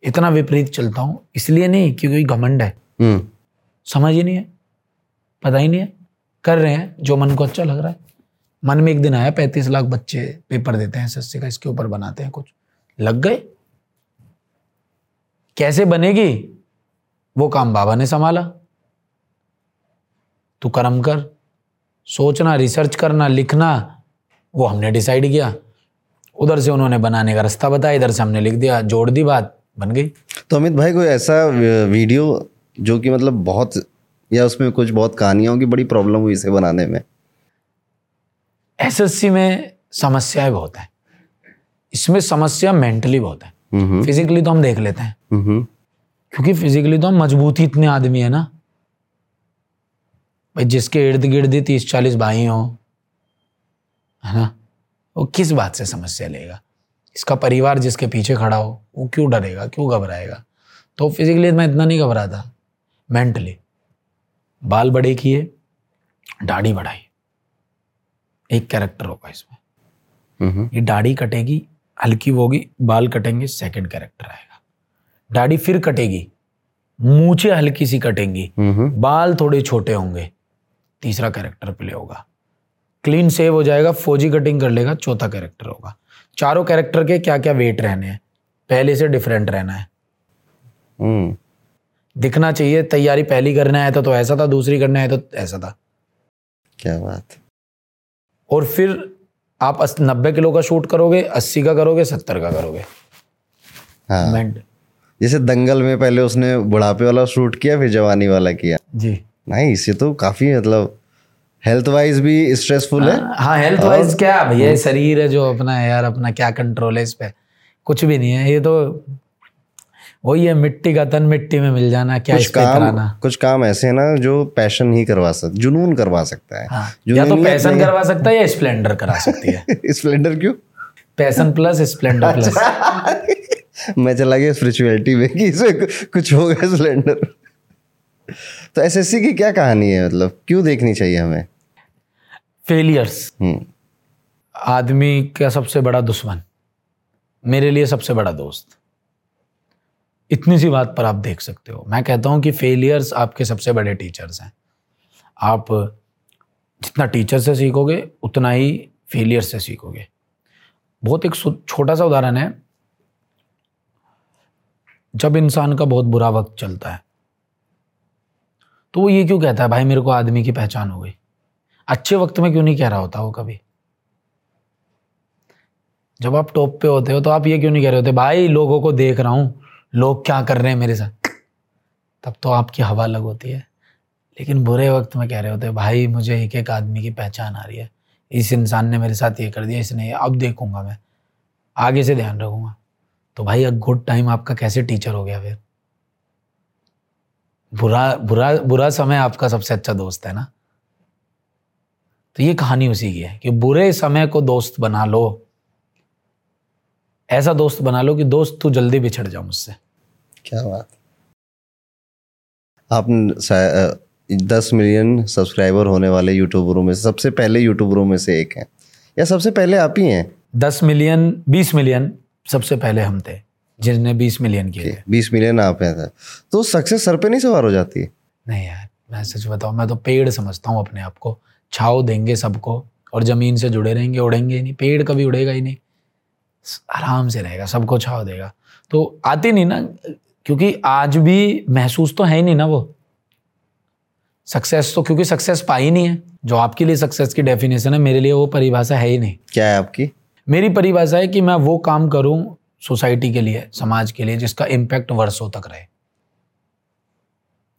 इतना विपरीत चलता हूँ इसलिए नहीं क्योंकि घमंड है। हम्म। समझ ही नहीं है पता ही नहीं है कर रहे हैं जो मन को अच्छा लग रहा है। मन में एक दिन आया पैंतीस लाख बच्चे पेपर देते हैं एसएससी का इसके ऊपर बनाते हैं कुछ। लग गए? कैसे बनेगी? वो काम बाबा ने संभाला। तू कर्म कर सोचना रिसर्च करना लिखना वो हमने डिसाइड किया। उधर से उन्होंने बनाने का रास्ता बताया इधर से हमने लिख दिया जोड़ दी बात बन गई। तो अमित भाई कोई ऐसा वीडियो जो कि मतलब बहुत या उसमें कुछ बहुत कहानियों की बड़ी प्रॉब्लम हुई इसे बनाने में? एसएससी में समस्याएँ बहुत है। इसमें समस्या मेंटली बहुत है। फिजिकली तो हम देख लेते हैं। हम्म क्योंकि फिजिकली तो हम मज़बूत ही इतने आदमी है ना। भाई जिसके इर्द गिर्द ही तीस चालीस भाई हो है ना? वो किस बात से समस्या लेगा? इसका परिवार जिसके पीछे खड़ा हो वो क्यों डरेगा? क्यों घबराएगा? तो फिजिकली मैं इतना नहीं घबराता। मेंटली बाल बड़े किए दाढ़ी बढ़ाई। एक कैरेक्टर होगा इसमें। हम्म ये दाढ़ी कटेगी हल्की होगी बाल कटेंगे सेकंड कैरेक्टर आएगा। दाढ़ी फिर कटेगी मूछे हल्की सी कटेंगी बाल थोड़े छोटे होंगे तीसरा कैरेक्टर प्ले होगा। क्लीन सेव हो जाएगा फौजी कटिंग कर लेगा चौथा कैरेक्टर होगा। चारों कैरेक्टर के क्या क्या वेट रहने हैं? पहले से डिफरेंट रहना है। हम्म। दिखना चाहिए तैयारी पहली करने आया था तो ऐसा था दूसरी करने आया तो ऐसा था। क्या बात। और फिर आप नब्बे किलो का शूट करोगे अस्सी का करोगे सत्तर का करोगे। हाँ। जैसे दंगल में पहले उसने बुढ़ापे वाला शूट किया फिर जवानी वाला किया। जी। नहीं इसे तो काफ़ी मतलब हेल्थ वाइज भी स्ट्रेसफुल है। हाँ हेल्थ वाइज क्या भैया ये शरीर है जो अपना है यार अपना क्या कंट्रोल है इस पर कुछ भी नहीं है ये तो वही है मिट्टी का तन मिट्टी में मिल जाना क्या कुछ काम इतराना कुछ काम ऐसे हैं ना जो पैशन ही करवा सकता जुनून करवा सकता है। हाँ या तो नहीं- करवा सकता है या स्प्लेंडर करा सकती है। स्प्लेंडर क्यों? पैसन प्लस स्प्लेंडर प्लस मैं चला गया स्पिरिचुअलिटी में कि इसमें कु- कुछ होगा स्प्लेंडर तो एसएससी की क्या कहानी है मतलब? क्यों देखनी चाहिए हमें? Failures hmm. आदमी का सबसे बड़ा दुश्मन। मेरे लिए सबसे बड़ा दोस्त। इतनी सी बात पर आप देख सकते हो। मैं कहता हूँ कि फेलियर्स आपके सबसे बड़े टीचर्स हैं। आप जितना टीचर से सीखोगे, उतना ही फेलियर से सीखोगे। बहुत एक छोटा सा उदाहरण है। जब इंसान का बहुत बुरा वक्त चलता है तो वो ये क्यों कहता है, भाई मेरे को आदमी की पहचान हो गई। अच्छे वक्त में क्यों नहीं कह रहा होता वो कभी? जब आप टॉप पे होते हो तो आप ये क्यों नहीं कह रहे होते, भाई लोगों को देख रहा हूँ लोग क्या कर रहे हैं मेरे साथ? तब तो आपकी हवा अलग होती है। लेकिन बुरे वक्त में कह रहे होते भाई, मुझे एक एक आदमी की पहचान आ रही है। इस इंसान ने मेरे साथ ये कर दिया, इसने अब देखूँगा मैं। आगे से ध्यान रखूँगा। तो भाई अ गुड टाइम आपका कैसे टीचर हो गया फिर? बुरा बुरा बुरा समय आपका सबसे अच्छा दोस्त है ना? तो ये कहानी उसी की है कि बुरे समय को दोस्त बना लो। ऐसा दोस्त बना लो कि दोस्त तू जल्दी बिछड़ जा मुझसे। क्या बात। आप दस मिलियन सब्सक्राइबर होने वाले यूट्यूबरों में से सबसे पहले यूट्यूबरों में से एक हैं। या सबसे पहले आप ही हैं? दस मिलियन बीस मिलियन सबसे पहले हम थे जिसने बीस मिलियन किए बीस मिलियन आप हैं सर। तो सक्सेस सर पे नहीं सवार हो जाती? है नहीं यार मैं सच बताऊँ मैं तो पेड़ समझता हूँ अपने आप को। छाव देंगे सबको और ज़मीन से जुड़े रहेंगे उड़ेंगे ही नहीं। पेड़ कभी उड़ेगा ही नहीं। आराम से रहेगा सबको छाव देगा। तो आती नहीं ना क्योंकि आज भी महसूस तो है ही नहीं ना वो। सक्सेस तो क्योंकि सक्सेस पाई नहीं है। जो आपके लिए सक्सेस की डेफिनेशन है मेरे लिए वो परिभाषा है ही नहीं। क्या है आपकी? मेरी परिभाषा है कि मैं वो काम करूँ सोसाइटी के लिए समाज के लिए जिसका इम्पैक्ट वर्षों तक रहे।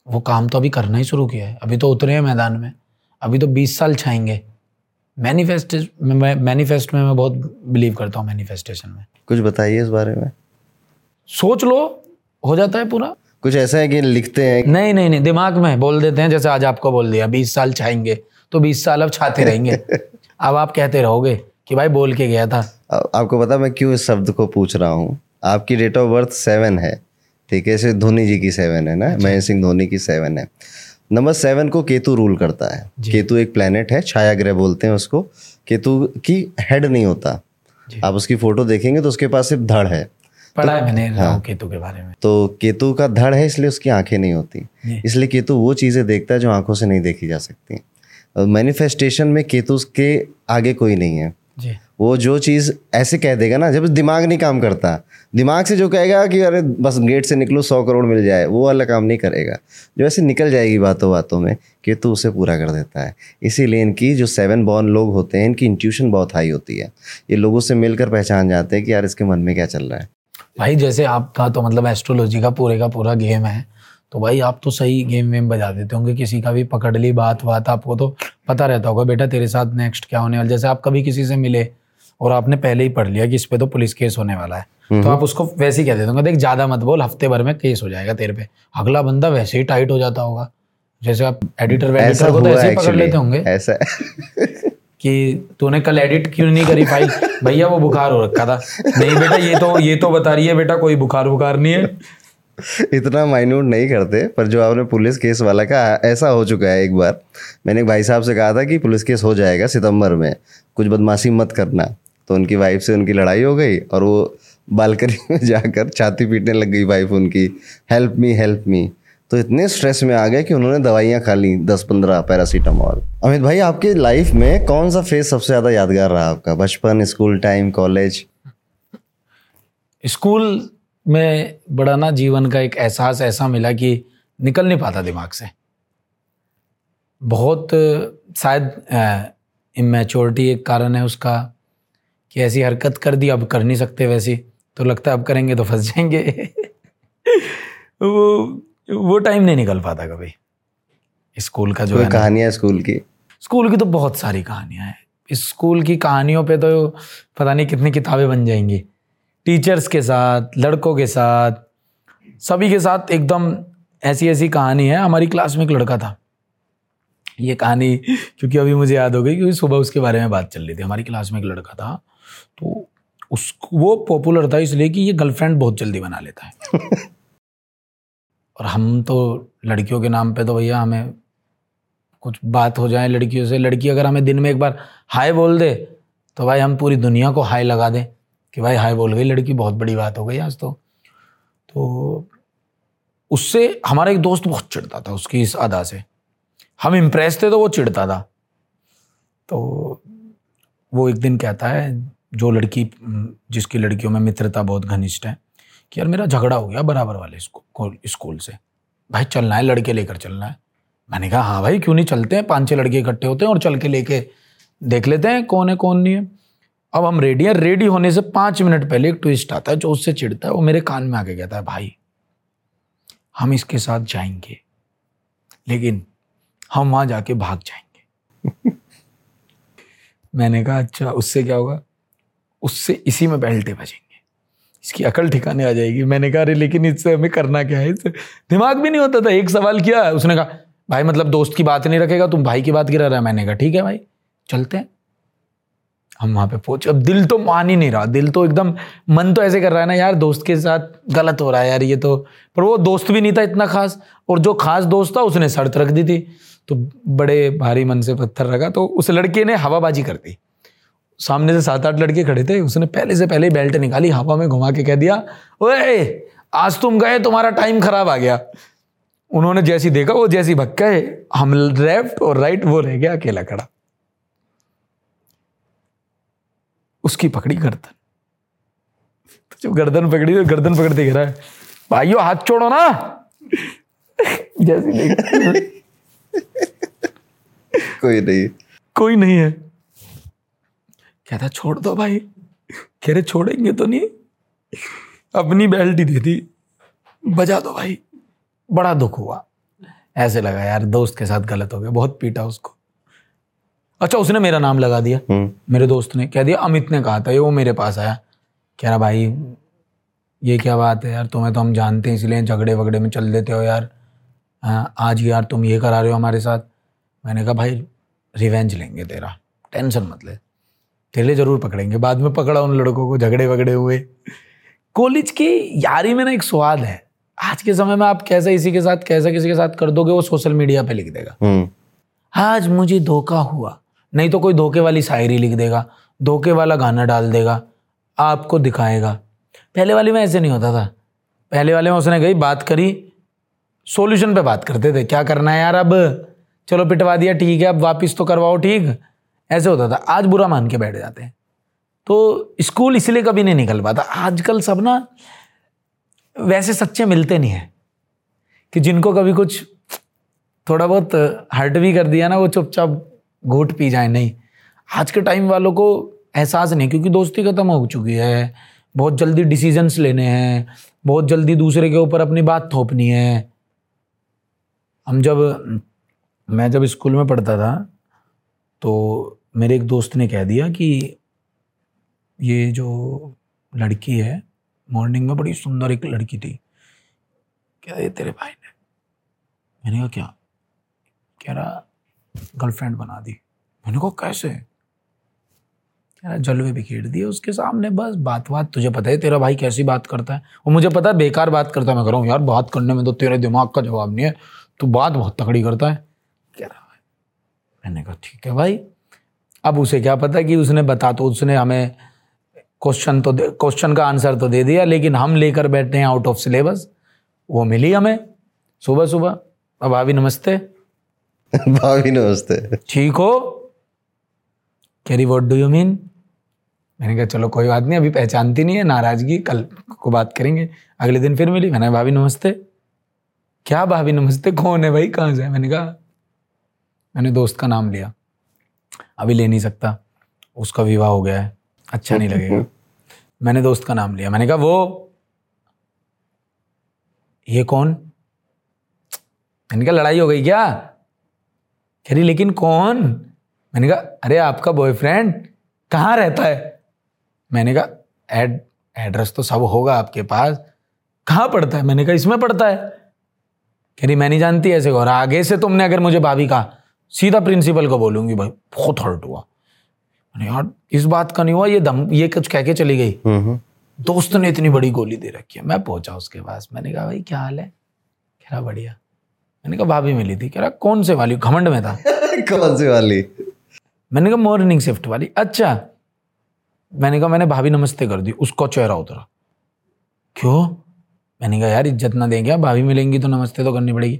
वो काम तो अभी करना ही शुरू किया है। अभी तो उतरे हैं मैदान में। अभी तो 20 साल छाएँगे। मैनिफेस्ट मैं मैनिफेस्ट में मैं बहुत बिलीव करता हूँ मैनिफेस्टेशन में। कुछ बताइए इस बारे में। सोच लो हो जाता है पूरा? कुछ ऐसा है कि लिखते हैं? नहीं नहीं नहीं दिमाग में बोल देते हैं जैसे आज आपको बोल दिया बीस साल छाएँगे तो बीस साल अब छाते रहेंगे। अब आप कहते रहोगे कि भाई बोल के गया था। आ- आपको पता मैं क्यों इस शब्द को पूछ रहा हूँ? आपकी डेट ऑफ़ बर्थ सेवन है ठीक है? जैसे धोनी जी की सेवन है ना? महेंद्र सिंह धोनी की सेवन है। नंबर सेवन को केतु रूल करता है। केतु एक प्लेनेट है छाया ग्रह बोलते हैं उसको। केतु की हेड नहीं होता। आप उसकी फ़ोटो देखेंगे तो उसके पास सिर्फ़ धड़ है। पढ़ा है मैंने हाँ, केतु के बारे में। तो केतु का धड़ है इसलिए उसकी आँखें नहीं होती। इसलिए केतु वो चीज़ें देखता है जो आँखों से नहीं देखी जा सकती। मैनिफेस्टेशन में केतु के आगे कोई नहीं है। जी। वो जो चीज़ ऐसे कह देगा ना जब दिमाग नहीं काम करता दिमाग से जो कहेगा कि अरे बस गेट से निकलो सौ करोड़ मिल जाए वो वाला काम नहीं करेगा। जो ऐसे निकल जाएगी बातों बातों में केतु उसे पूरा कर देता है। इसीलिए इनकी जो सेवन बॉर्न लोग होते हैं इनकी इंट्यूशन बहुत हाई होती है। ये लोगों से मिलकर पहचान जाते हैं कि यार इसके मन में क्या चल रहा है। भाई जैसे आपका तो मतलब एस्ट्रोलॉजी का पूरे का पूरा गेम है तो भाई आप तो सही गेम वेम बजा देते होंगे। किसी का भी पकड़ ली बात बात आपको तो पता रहता होगा बेटा तेरे साथ नेक्स्ट क्या होने वाला जैसे आप कभी किसी से मिले और आपने पहले ही पढ़ लिया कि इस पे तो पुलिस केस होने वाला है तो आप उसको वैसे ही कह देते होंगे देख ज़्यादा मत बोल हफ़्ते भर में केस हो जाएगा तेरे पे। अगला बंदा वैसे ही टाइट हो जाता होगा। जैसे आप एडिटर वेडिटर को तो ऐसे ही पकड़ लेते होंगे। ऐसा। कि तूने कल एडिट क्यों नहीं करी फ़ाइल भैया, वो बुखार हो रखा था। नहीं बेटा, ये तो ये तो बता रही है बेटा, कोई बुखार बुखार नहीं है। इतना माइन्यूट नहीं करते, पर जो आपने पुलिस केस वाला का ऐसा हो चुका है एक बार। मैंने एक भाई साहब से कहा था कि पुलिस केस हो जाएगा सितंबर में। कुछ बदमाशी मत करना। तो उनकी वाइफ से उनकी लड़ाई हो गई, और वो बालकनी में जाकर छाती पीटने लग गई वाइफ उनकी। हेल्प मी हेल्प मी तो इतने स्ट्रेस में आ गए कि उन्होंने दवाइयाँ खा ली दस पंद्रह पैरासीटामॉल अमित भाई, आपके लाइफ में कौन सा फ़ेज़ सबसे ज़्यादा यादगार रहा आपका? बचपन स्कूल टाइम कॉलेज स्कूल में बड़ा ना जीवन का एक एहसास ऐसा मिला कि निकल नहीं पाता दिमाग से। बहुत, शायद इमेच्योरिटी एक कारण है उसका, कि ऐसी हरकत कर दी, अब कर नहीं सकते वैसी। तो लगता है अब करेंगे तो फंस जाएँगे। वो वो टाइम नहीं निकल पाता कभी। स्कूल का जो है कहानियाँ स्कूल की? स्कूल की तो बहुत सारी कहानियाँ हैं। स्कूल की कहानियों पे तो पता नहीं कितनी किताबें बन जाएँगी। टीचर्स के साथ लड़कों के साथ सभी के साथ एकदम ऐसी ऐसी कहानी है। हमारी क्लास में एक लड़का था। ये कहानी क्योंकि अभी मुझे याद हो गई क्योंकि सुबह उसके बारे में बात चल रही थी। हमारी क्लास में एक लड़का था तो उस वो पॉपुलर था इसलिए कि ये गर्लफ्रेंड बहुत जल्दी बना लेता है। और हम तो लड़कियों के नाम पे तो भैया हमें कुछ बात हो जाए लड़कियों से। लड़की अगर हमें दिन में एक बार हाय बोल दे तो भाई हम पूरी दुनिया को हाय लगा दें कि भाई हाय बोल गई लड़की, बहुत बड़ी बात हो गई आज तो। तो उससे हमारा एक दोस्त बहुत चिढ़ता था उसकी इस अदा से। हम इम्प्रेस थे तो वो चिढ़ता था। तो वो एक दिन कहता है, जो लड़की, जिसकी लड़कियों में मित्रता बहुत घनिष्ठ है कि यार मेरा झगड़ा हो गया बराबर वाले स्कूल से। भाई, चलना है, लड़के लेकर चलना है। मैंने कहा हाँ भाई, क्यों नहीं चलते हैं? पाँच छह लड़के इकट्ठे होते हैं और चल के लेके देख लेते हैं कौन है, कौन नहीं है। अब हम रेडी हैं। रेडी होने से पाँच मिनट पहले एक ट्विस्ट आता है जो उससे चिढ़ता है, वो मेरे कान में आके कहता है, भाई, हम इसके साथ जाएँगे, लेकिन हम वहाँ जाके भाग जाएँगे। मैंने कहा अच्छा उससे क्या होगा? उससे इसी में बेल्टे बजेंगे। इसकी अकल ठिकाने आ जाएगी। मैंने कहा, अरे, लेकिन इससे हमें करना क्या है? इससे दिमाग भी नहीं होता था। एक सवाल किया, उसने कहा, भाई मतलब दोस्त की बात नहीं रखेगा, तुम भाई की बात गिरा रहा है? मैंने कहा, ठीक है भाई, चलते हैं। हम वहाँ पे पहुँचे। अब दिल तो मान ही नहीं रहा। दिल तो एकदम, मन तो ऐसे कर रहा है ना, यार, दोस्त के साथ गलत हो रहा है यार ये तो। पर वो दोस्त भी नहीं था इतना खास, और जो खास दोस्त था, उसने शर्त रख दी थी। तो बड़े भारी मन से पत्थर रखा तो उस लड़के ने हवाबाजी कर दी। सामने से सात आठ लड़के खड़े थे उसने पहले से पहले बेल्ट निकाली हवा में घुमा के कह दिया ओए आज तुम गए तुम्हारा टाइम खराब आ गया। उन्होंने जैसी देखा वो जैसी भक्का है हम लेफ़्ट और राइट वो रह गया अकेला खड़ा। उसकी पकड़ी गर्दन। तो जब गर्दन पकड़ी तो गर्दन पकड़ते गिरा है। भाइयों हाथ छोड़ो ना। जैसी देख। कोई नहीं। कोई नहीं है। कहता छोड़ दो भाई। कह रहे छोड़ेंगे तो नहीं। अपनी बेल्टी दे दी। बजा दो भाई। बड़ा दुख हुआ। ऐसे लगा यार दोस्त के साथ गलत हो गया। बहुत पीटा उसको। अच्छा उसने मेरा नाम लगा दिया। हम्म। मेरे दोस्त ने कह दिया अमित ने कहा था ये वो मेरे पास आया। कह रहा भाई ये क्या बात है यार? तुम्हें तो हम जानते हैं इसलिए झगड़े वगड़े में चल देते हो यार। हाँ, आज यार तुम ये करा रहे हो हमारे साथ। मैंने कहा भाई रिवेंज लेंगे तेरा। टेंशन मत ले। तेरे ज़रूर पकड़ेंगे। बाद में पकड़ा उन लड़कों को झगड़े वगड़े हुए। कॉलेज की यारी में ना एक स्वाद है। आज के समय में आप कैसे इसी के साथ कैसे किसी के साथ कर दोगे वो सोशल मीडिया पे लिख देगा। हम्म। आज मुझे धोखा हुआ। नहीं तो कोई धोखे वाली शायरी लिख देगा धोखे वाला गाना डाल देगा आपको दिखाएगा। पहले वाले में ऐसे नहीं होता था। पहले वाले में उसने गई बात करी सोल्यूशन पे बात करते थे। क्या करना है यार अब? चलो पिटवा दिया ठीक है अब वापस तो करवाओ ठीक। ऐसे होता था, आज बुरा मान के बैठ जाते हैं। तो स्कूल इसलिए कभी नहीं निकल पाता। आजकल सब ना वैसे सच्चे मिलते नहीं हैं कि जिनको कभी कुछ थोड़ा बहुत हर्ट भी कर दिया ना, वो चुपचाप घूट पी जाए। नहीं, आज के टाइम वालों को एहसास नहीं, क्योंकि दोस्ती खत्म हो चुकी है। बहुत जल्दी डिसीजंस लेने हैं। बहुत जल्दी दूसरे के ऊपर अपनी बात थोपनी है। हम जब, मैं जब स्कूल में पढ़ता था तो मेरे एक दोस्त ने कह दिया कि ये जो लड़की है मॉर्निंग में बड़ी सुंदर एक लड़की थी। कह ये तेरे भाई ने? मैंने कहा, क्या? कह रहा गर्लफ्रेंड बना दी। मैंने कहा, कैसे? कह रहा, जलवे बिखेर दिए उसके सामने, बस बात बात, तुझे पता है तेरा भाई कैसी बात करता है? वो मुझे पता है बेकार बात करता है। मैं कह रहा हूँ, यार बात करने में तो तेरे दिमाग का जवाब नहीं है, तू बात बहुत तकड़ी करता है। कह रहा मैंने कहा ठीक है भाई। अब उसे क्या पता कि उसने बता तो उसने हमें क्वेश्चन तो क्वेश्चन का आंसर तो दे दिया लेकिन हम लेकर बैठे हैं आउट ऑफ़ सिलेबस वो मिली हमें सुबह सुबह। अब भाभी नमस्ते। भाभी नमस्ते। ठीक हो? कैरी वॉट डू यू मीन मैंने कहा चलो कोई बात नहीं अभी पहचानती नहीं है नाराज़गी कल को बात करेंगे। अगले दिन फिर मिली? मैंने भाभी नमस्ते। क्या भाभी नमस्ते? कौन है भाई? कहाँ से? मैंने कहा मैंने दोस्त का नाम लिया। अभी ले नहीं सकता। उसका विवाह हो गया है। अच्छा नहीं लगेगा। मैंने दोस्त का नाम लिया। मैंने कहा, वो, ये कौन? मैंने कहा, लड़ाई हो गई क्या? कह रही, लेकिन कौन? मैंने कहा, अरे, आपका बॉयफ्रेंड कहाँ रहता है? मैंने कहा एड एड्रेस तो सब होगा आपके पास। कहाँ पढ़ता है? मैंने कहा, इसमें पढ़ता है। कह रही, मैं नहीं जानती ऐसे और आगे से तुमने अगर मुझे भाभी कहा सीधा प्रिंसिपल को बोलूँगी भाई बहुत हर्ट हुआ। मैंने यार इस बात का नहीं हुआ ये दम ये कुछ कह के चली गई। हम्म, दोस्त ने इतनी बड़ी गोली दे रखी है। मैं पहुँचा उसके पास। मैंने कहा भाई क्या हाल है? कह रहा बढ़िया। मैंने कहा भाभी मिली थी। कह रहा कौन से वाली? घमंड में था। कौन सी वाली? मैंने कहा मॉर्निंग शिफ्ट वाली। अच्छा। मैंने कहा मैंने भाभी नमस्ते कर दी उसका चेहरा उतरा। क्यों? मैंने कहा यार इज़्ज़त ना देंगे भाभी मिलेंगी तो नमस्ते तो करनी पड़ेगी।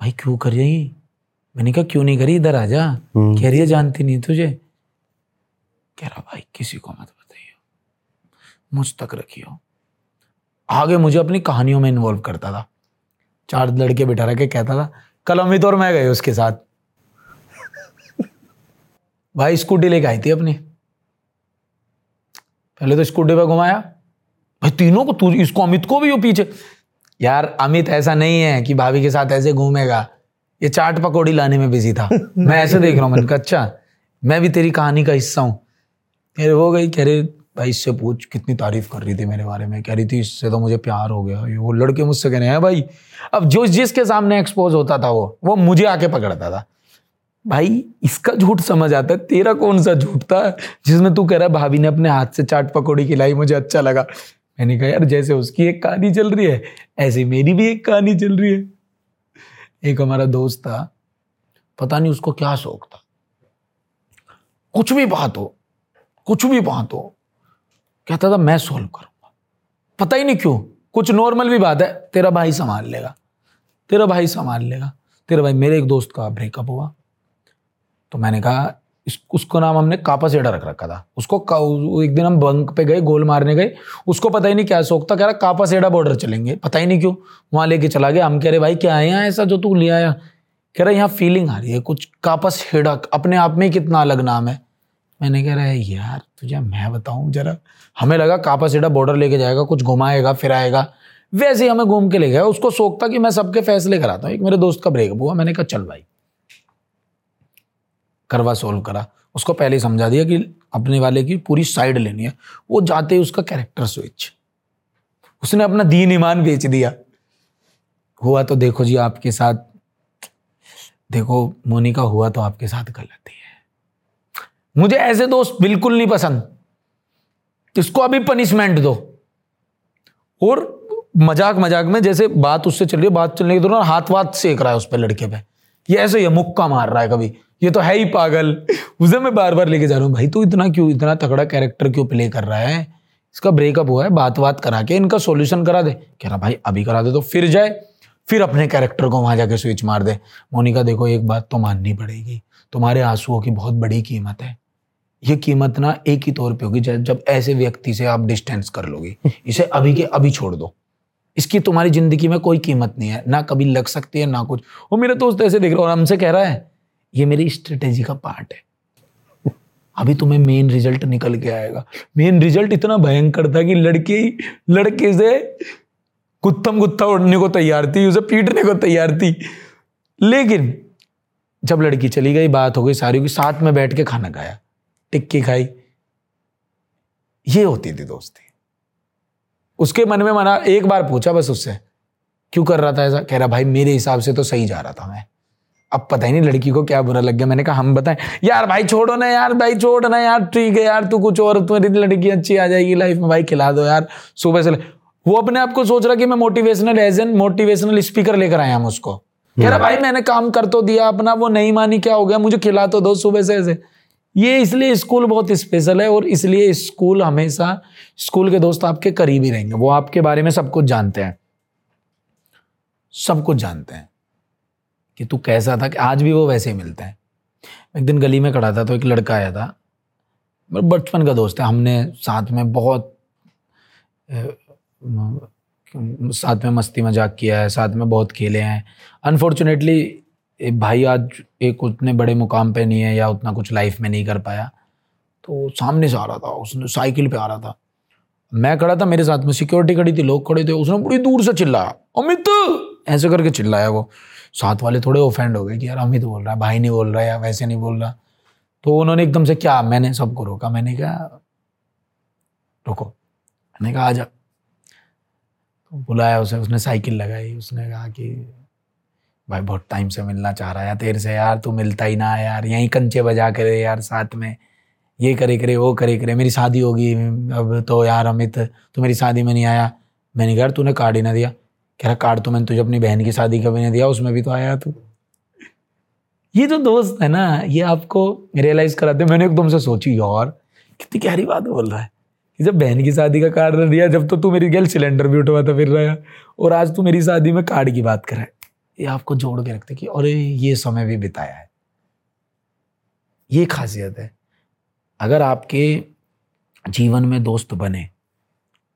भाई क्यों कर रही? मैंने कहा क्यों नहीं करी? इधर आ जा। कह रही है जानती नहीं तुझे? कह रहा भाई किसी को मत बताइए मुझ तक रखियो। आगे मुझे अपनी कहानियों में इन्वॉल्व करता था। चार लड़के बिठा रखे कहता था कल अमित और मैं गए उसके साथ। भाई स्कूटी लेके आई थी अपनी। पहले तो स्कूटी पे घुमाया। भाई तीनों को तू इसको अमित को भी हो पीछे। यार अमित ऐसा नहीं है कि भाभी के साथ ऐसे घूमेगा। ये चाट पकौड़ी लाने में बिज़ी था। मैं ऐसे देख रहा हूँ मैंने कहा अच्छा मैं भी तेरी कहानी का हिस्सा हूँ। कह वो गई कह रहे भाई इससे पूछ कितनी तारीफ़ कर रही थी मेरे बारे में? कह रही थी इससे तो मुझे प्यार हो गया। ये वो लड़के मुझसे कह रहे हैं भाई। अब जो जिसके सामने एक्सपोज होता था वो वो मुझे आके पकड़ता था। भाई इसका झूठ समझ आता है तेरा कौन सा झूठ था? जिसमें तू कह रहा है भाभी ने अपने हाथ से चाट पकौड़ी खिलाई मुझे अच्छा लगा। मैंने कहा यार जैसे उसकी एक कहानी चल रही है ऐसे मेरी भी एक कहानी चल रही है। एक हमारा दोस्त था, पता नहीं उसको क्या शौक था। कुछ भी बात हो, कुछ भी बात हो, कहता था, मैं सॉल्व करूँगा। पता ही नहीं क्यों, कुछ नॉर्मल भी बात है, तेरा भाई संभाल लेगा, तेरा भाई संभाल लेगा, तेरा भाई, मेरे एक दोस्त का ब्रेकअप हुआ। तो मैंने कहा उसको नाम हमने कापा सेडा रख रखा था। उसको एक दिन हम बंक पे गए, गोल मारने गए। उसको पता ही नहीं क्या था, कह रहा, कापा सेडा बॉर्डर चलेंगे। पता ही नहीं क्यों, वहाँ लेके चला गया। हम कह रहे, भाई, क्या यहाँ ऐसा जो तू ले आया? कह रहा, यहाँ फीलिंग आ रही है कुछ। कापस हेडा अपने आप में कितना अलग नाम है। मैंने कह रहा है यार, तुझे मैं बताऊँ जरा। हमें लगा कापा सेडा बॉर्डर लेके जाएगा, कुछ घुमाएगा, फिराएगा। वैसे ही हमें घूम के ले गया। उसको था कि मैं सबके फैसले कराता हूँ। एक मेरे दोस्त का ब्रेकअप हुआ। मैंने कहा, चल भाई करवा सोल्व करा। उसको पहले ही समझा दिया कि अपने वाले की पूरी साइड लेनी है। वो जाते ही उसका कैरेक्टर स्विच उसने अपना दीन ईमान बेच दिया। हुआ तो देखो जी आपके साथ, देखो मोनिका हुआ तो आपके साथ गलत ही है। मुझे ऐसे दोस्त बिल्कुल नहीं पसंद। इसको अभी पनिशमेंट दो। और मज़ाक मज़ाक में जैसे बात उससे चल रही है, बात चलने के दौरान हाथ वाथ सेक रहा है उस पर लड़के पे। ये ऐसे ये मुक्का मार रहा है कभी। ये तो है ही पागल। उसे मैं बार बार लेके जा रहा हूँ। भाई, तू इतना क्यों, इतना तगड़ा कैरेक्टर क्यों प्ले कर रहा है? इसका ब्रेकअप हुआ है बात बात करा के, इनका सोल्यूशन करा दे। कह रहा, भाई, अभी करा दे तो फिर जाए, फिर अपने कैरेक्टर को वहाँ जाके स्विच मार दे। मोनिका, देखो, एक बात तो माननी पड़ेगी। तुम्हारे आंसुओं की बहुत बड़ी कीमत है। ये कीमत ना एक ही तौर पे होगी, जब ऐसे व्यक्ति से आप डिस्टेंस कर लोगे। इसे अभी के अभी छोड़ दो। इसकी तुम्हारी ज़िंदगी में कोई कीमत नहीं है। ना कभी लग सकती है, ना कुछ। वो मेरा दोस्त ऐसे देख रहा और हमसे कह रहा है ये मेरी स्ट्रेटेजी का पार्ट है। अभी तुम्हें मेन रिज़ल्ट निकल के आएगा। मेन रिज़ल्ट इतना भयंकर था कि लड़की लड़के से गुत्थम गुत्था उड़ने को तैयार थी, उसे पीटने को तैयार थी। लेकिन जब लड़की चली गई, बात हो गई सारी की, साथ में बैठ के खाना खाया, टिक्की खाई। ये होती थी दोस्ती। उसके मन में मना, एक बार पूछा बस उससे, क्यों कर रहा था ऐसा? कह रहा, भाई मेरे हिसाब से तो सही जा रहा था मैं। अब पता ही नहीं लड़की को क्या बुरा लग गया। मैंने कहा हम बताएँ। यार भाई छोड़ो ना यार भाई छोड़ ना यार ठीक है यार तू कुछ और तुम्हारी लड़की अच्छी आ जाएगी लाइफ में भाई खिला दो यार सुबह से वो अपने आप को सोच रहा कि मैं motivational as an motivational speaker लेकर आया हम उसको। कह रहा भाई मैंने काम कर तो दिया अपना वो नहीं मानी क्या हो गया मुझे खिला तो दो सुबह से ऐसे। ये इसलिए स्कूल बहुत स्पेशल है और इसलिए स्कूल हमेशा स्कूल के दोस्त आपके करीब ही रहेंगे। वो आपके बारे में सब कुछ जानते हैं। सब कुछ जानते हैं। कि तू कैसा था कि आज भी वो वैसे ही मिलते हैं। एक दिन गली में खड़ा था तो एक लड़का आया था। बचपन का दोस्त है, हमने साथ में बहुत साथ में मस्ती मज़ाक किया है, साथ में बहुत खेले हैं। अनफॉर्चुनेटली भाई आज एक उतने बड़े मुकाम पे नहीं है या उतना कुछ लाइफ में नहीं कर पाया। तो सामने से आ रहा था, उसने साइकिल पे आ रहा था। मैं खड़ा था, मेरे साथ में सिक्योरिटी खड़ी थी, लोग खड़े थे, उसने बड़ी दूर से चिल्लाया, अमित! ऐसे करके चिल्लाया वो। साथ वाले थोड़े ऑफेंड हो गए कि यार अमित बोल रहा है, भाई नहीं बोल रहा या वैसे नहीं बोल रहा। तो उन्होंने एकदम से क्या, मैंने सबको रोका, मैंने कहा, रुको। मैंने कहा आ जा तो बुलाया उसे, उसने साइकिल लगाई, उसने कहा कि, भाई बहुत टाइम से मिलना चाह रहा है तेरे से यार, तू मिलता ही ना यार, यहीं कंचे बजा करे यार साथ में, ये करे करे, वो करे करे, मेरी शादी होगी, अब तो यार अमित तो मेरी शादी में नहीं आया। मैंने कहा तूने कार्ड ही ना दिया। कह रहा कार्ड तो मैंने तुझे अपनी बहन की शादी कभी नहीं दिया, उसमें भी तो आया तू। ये जो दोस्त है ना, ये आपको रियलाइज़ कराते मैंने एकदम से सोची, यार, कितनी गहरी बात बोल रहा है। कि जब बहन की शादी का कार्ड दिया, जब तो तू मेरी गैल सिलेंडर भी उठवाता फिर रहा है, और आज तू मेरी शादी में कार्ड की बात कर रहा है। ये आपको जोड़ के रखते कि, अरे, ये समय भी बिताया है। ये खासियत है। अगर आपके जीवन में दोस्त बने,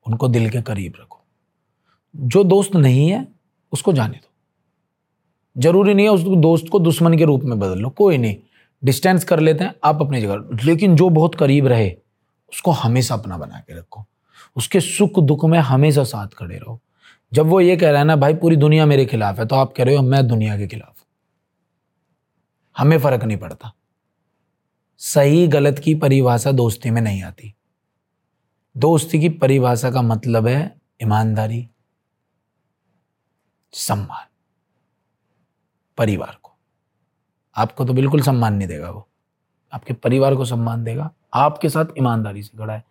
उनको दिल के करीब रखो। जो दोस्त नहीं है, उसको जाने दो। ज़रूरी नहीं है उस दोस्त को दुश्मन के रूप में बदल लो, कोई नहीं। डिस्टेंस कर लेते हैं, आप अपनी जगह लेकिन जो बहुत करीब रहे, उसको हमेशा अपना बना के रखो। उसके सुख दुख में हमेशा साथ खड़े रहो। जब वो ये कह रहा है ना, भाई, पूरी दुनिया मेरे खिलाफ है तो आप कह रहे हो, मैं दुनिया के खिलाफ हमें फ़र्क नहीं पड़ता। सही गलत की परिभाषा दोस्ती में नहीं आती। दोस्ती की परिभाषा का मतलब है ईमानदारी। सम्मान। परिवार को। आपको तो बिल्कुल सम्मान नहीं देगा वो। आपके परिवार को सम्मान देगा। आपके साथ ईमानदारी से खड़ा है।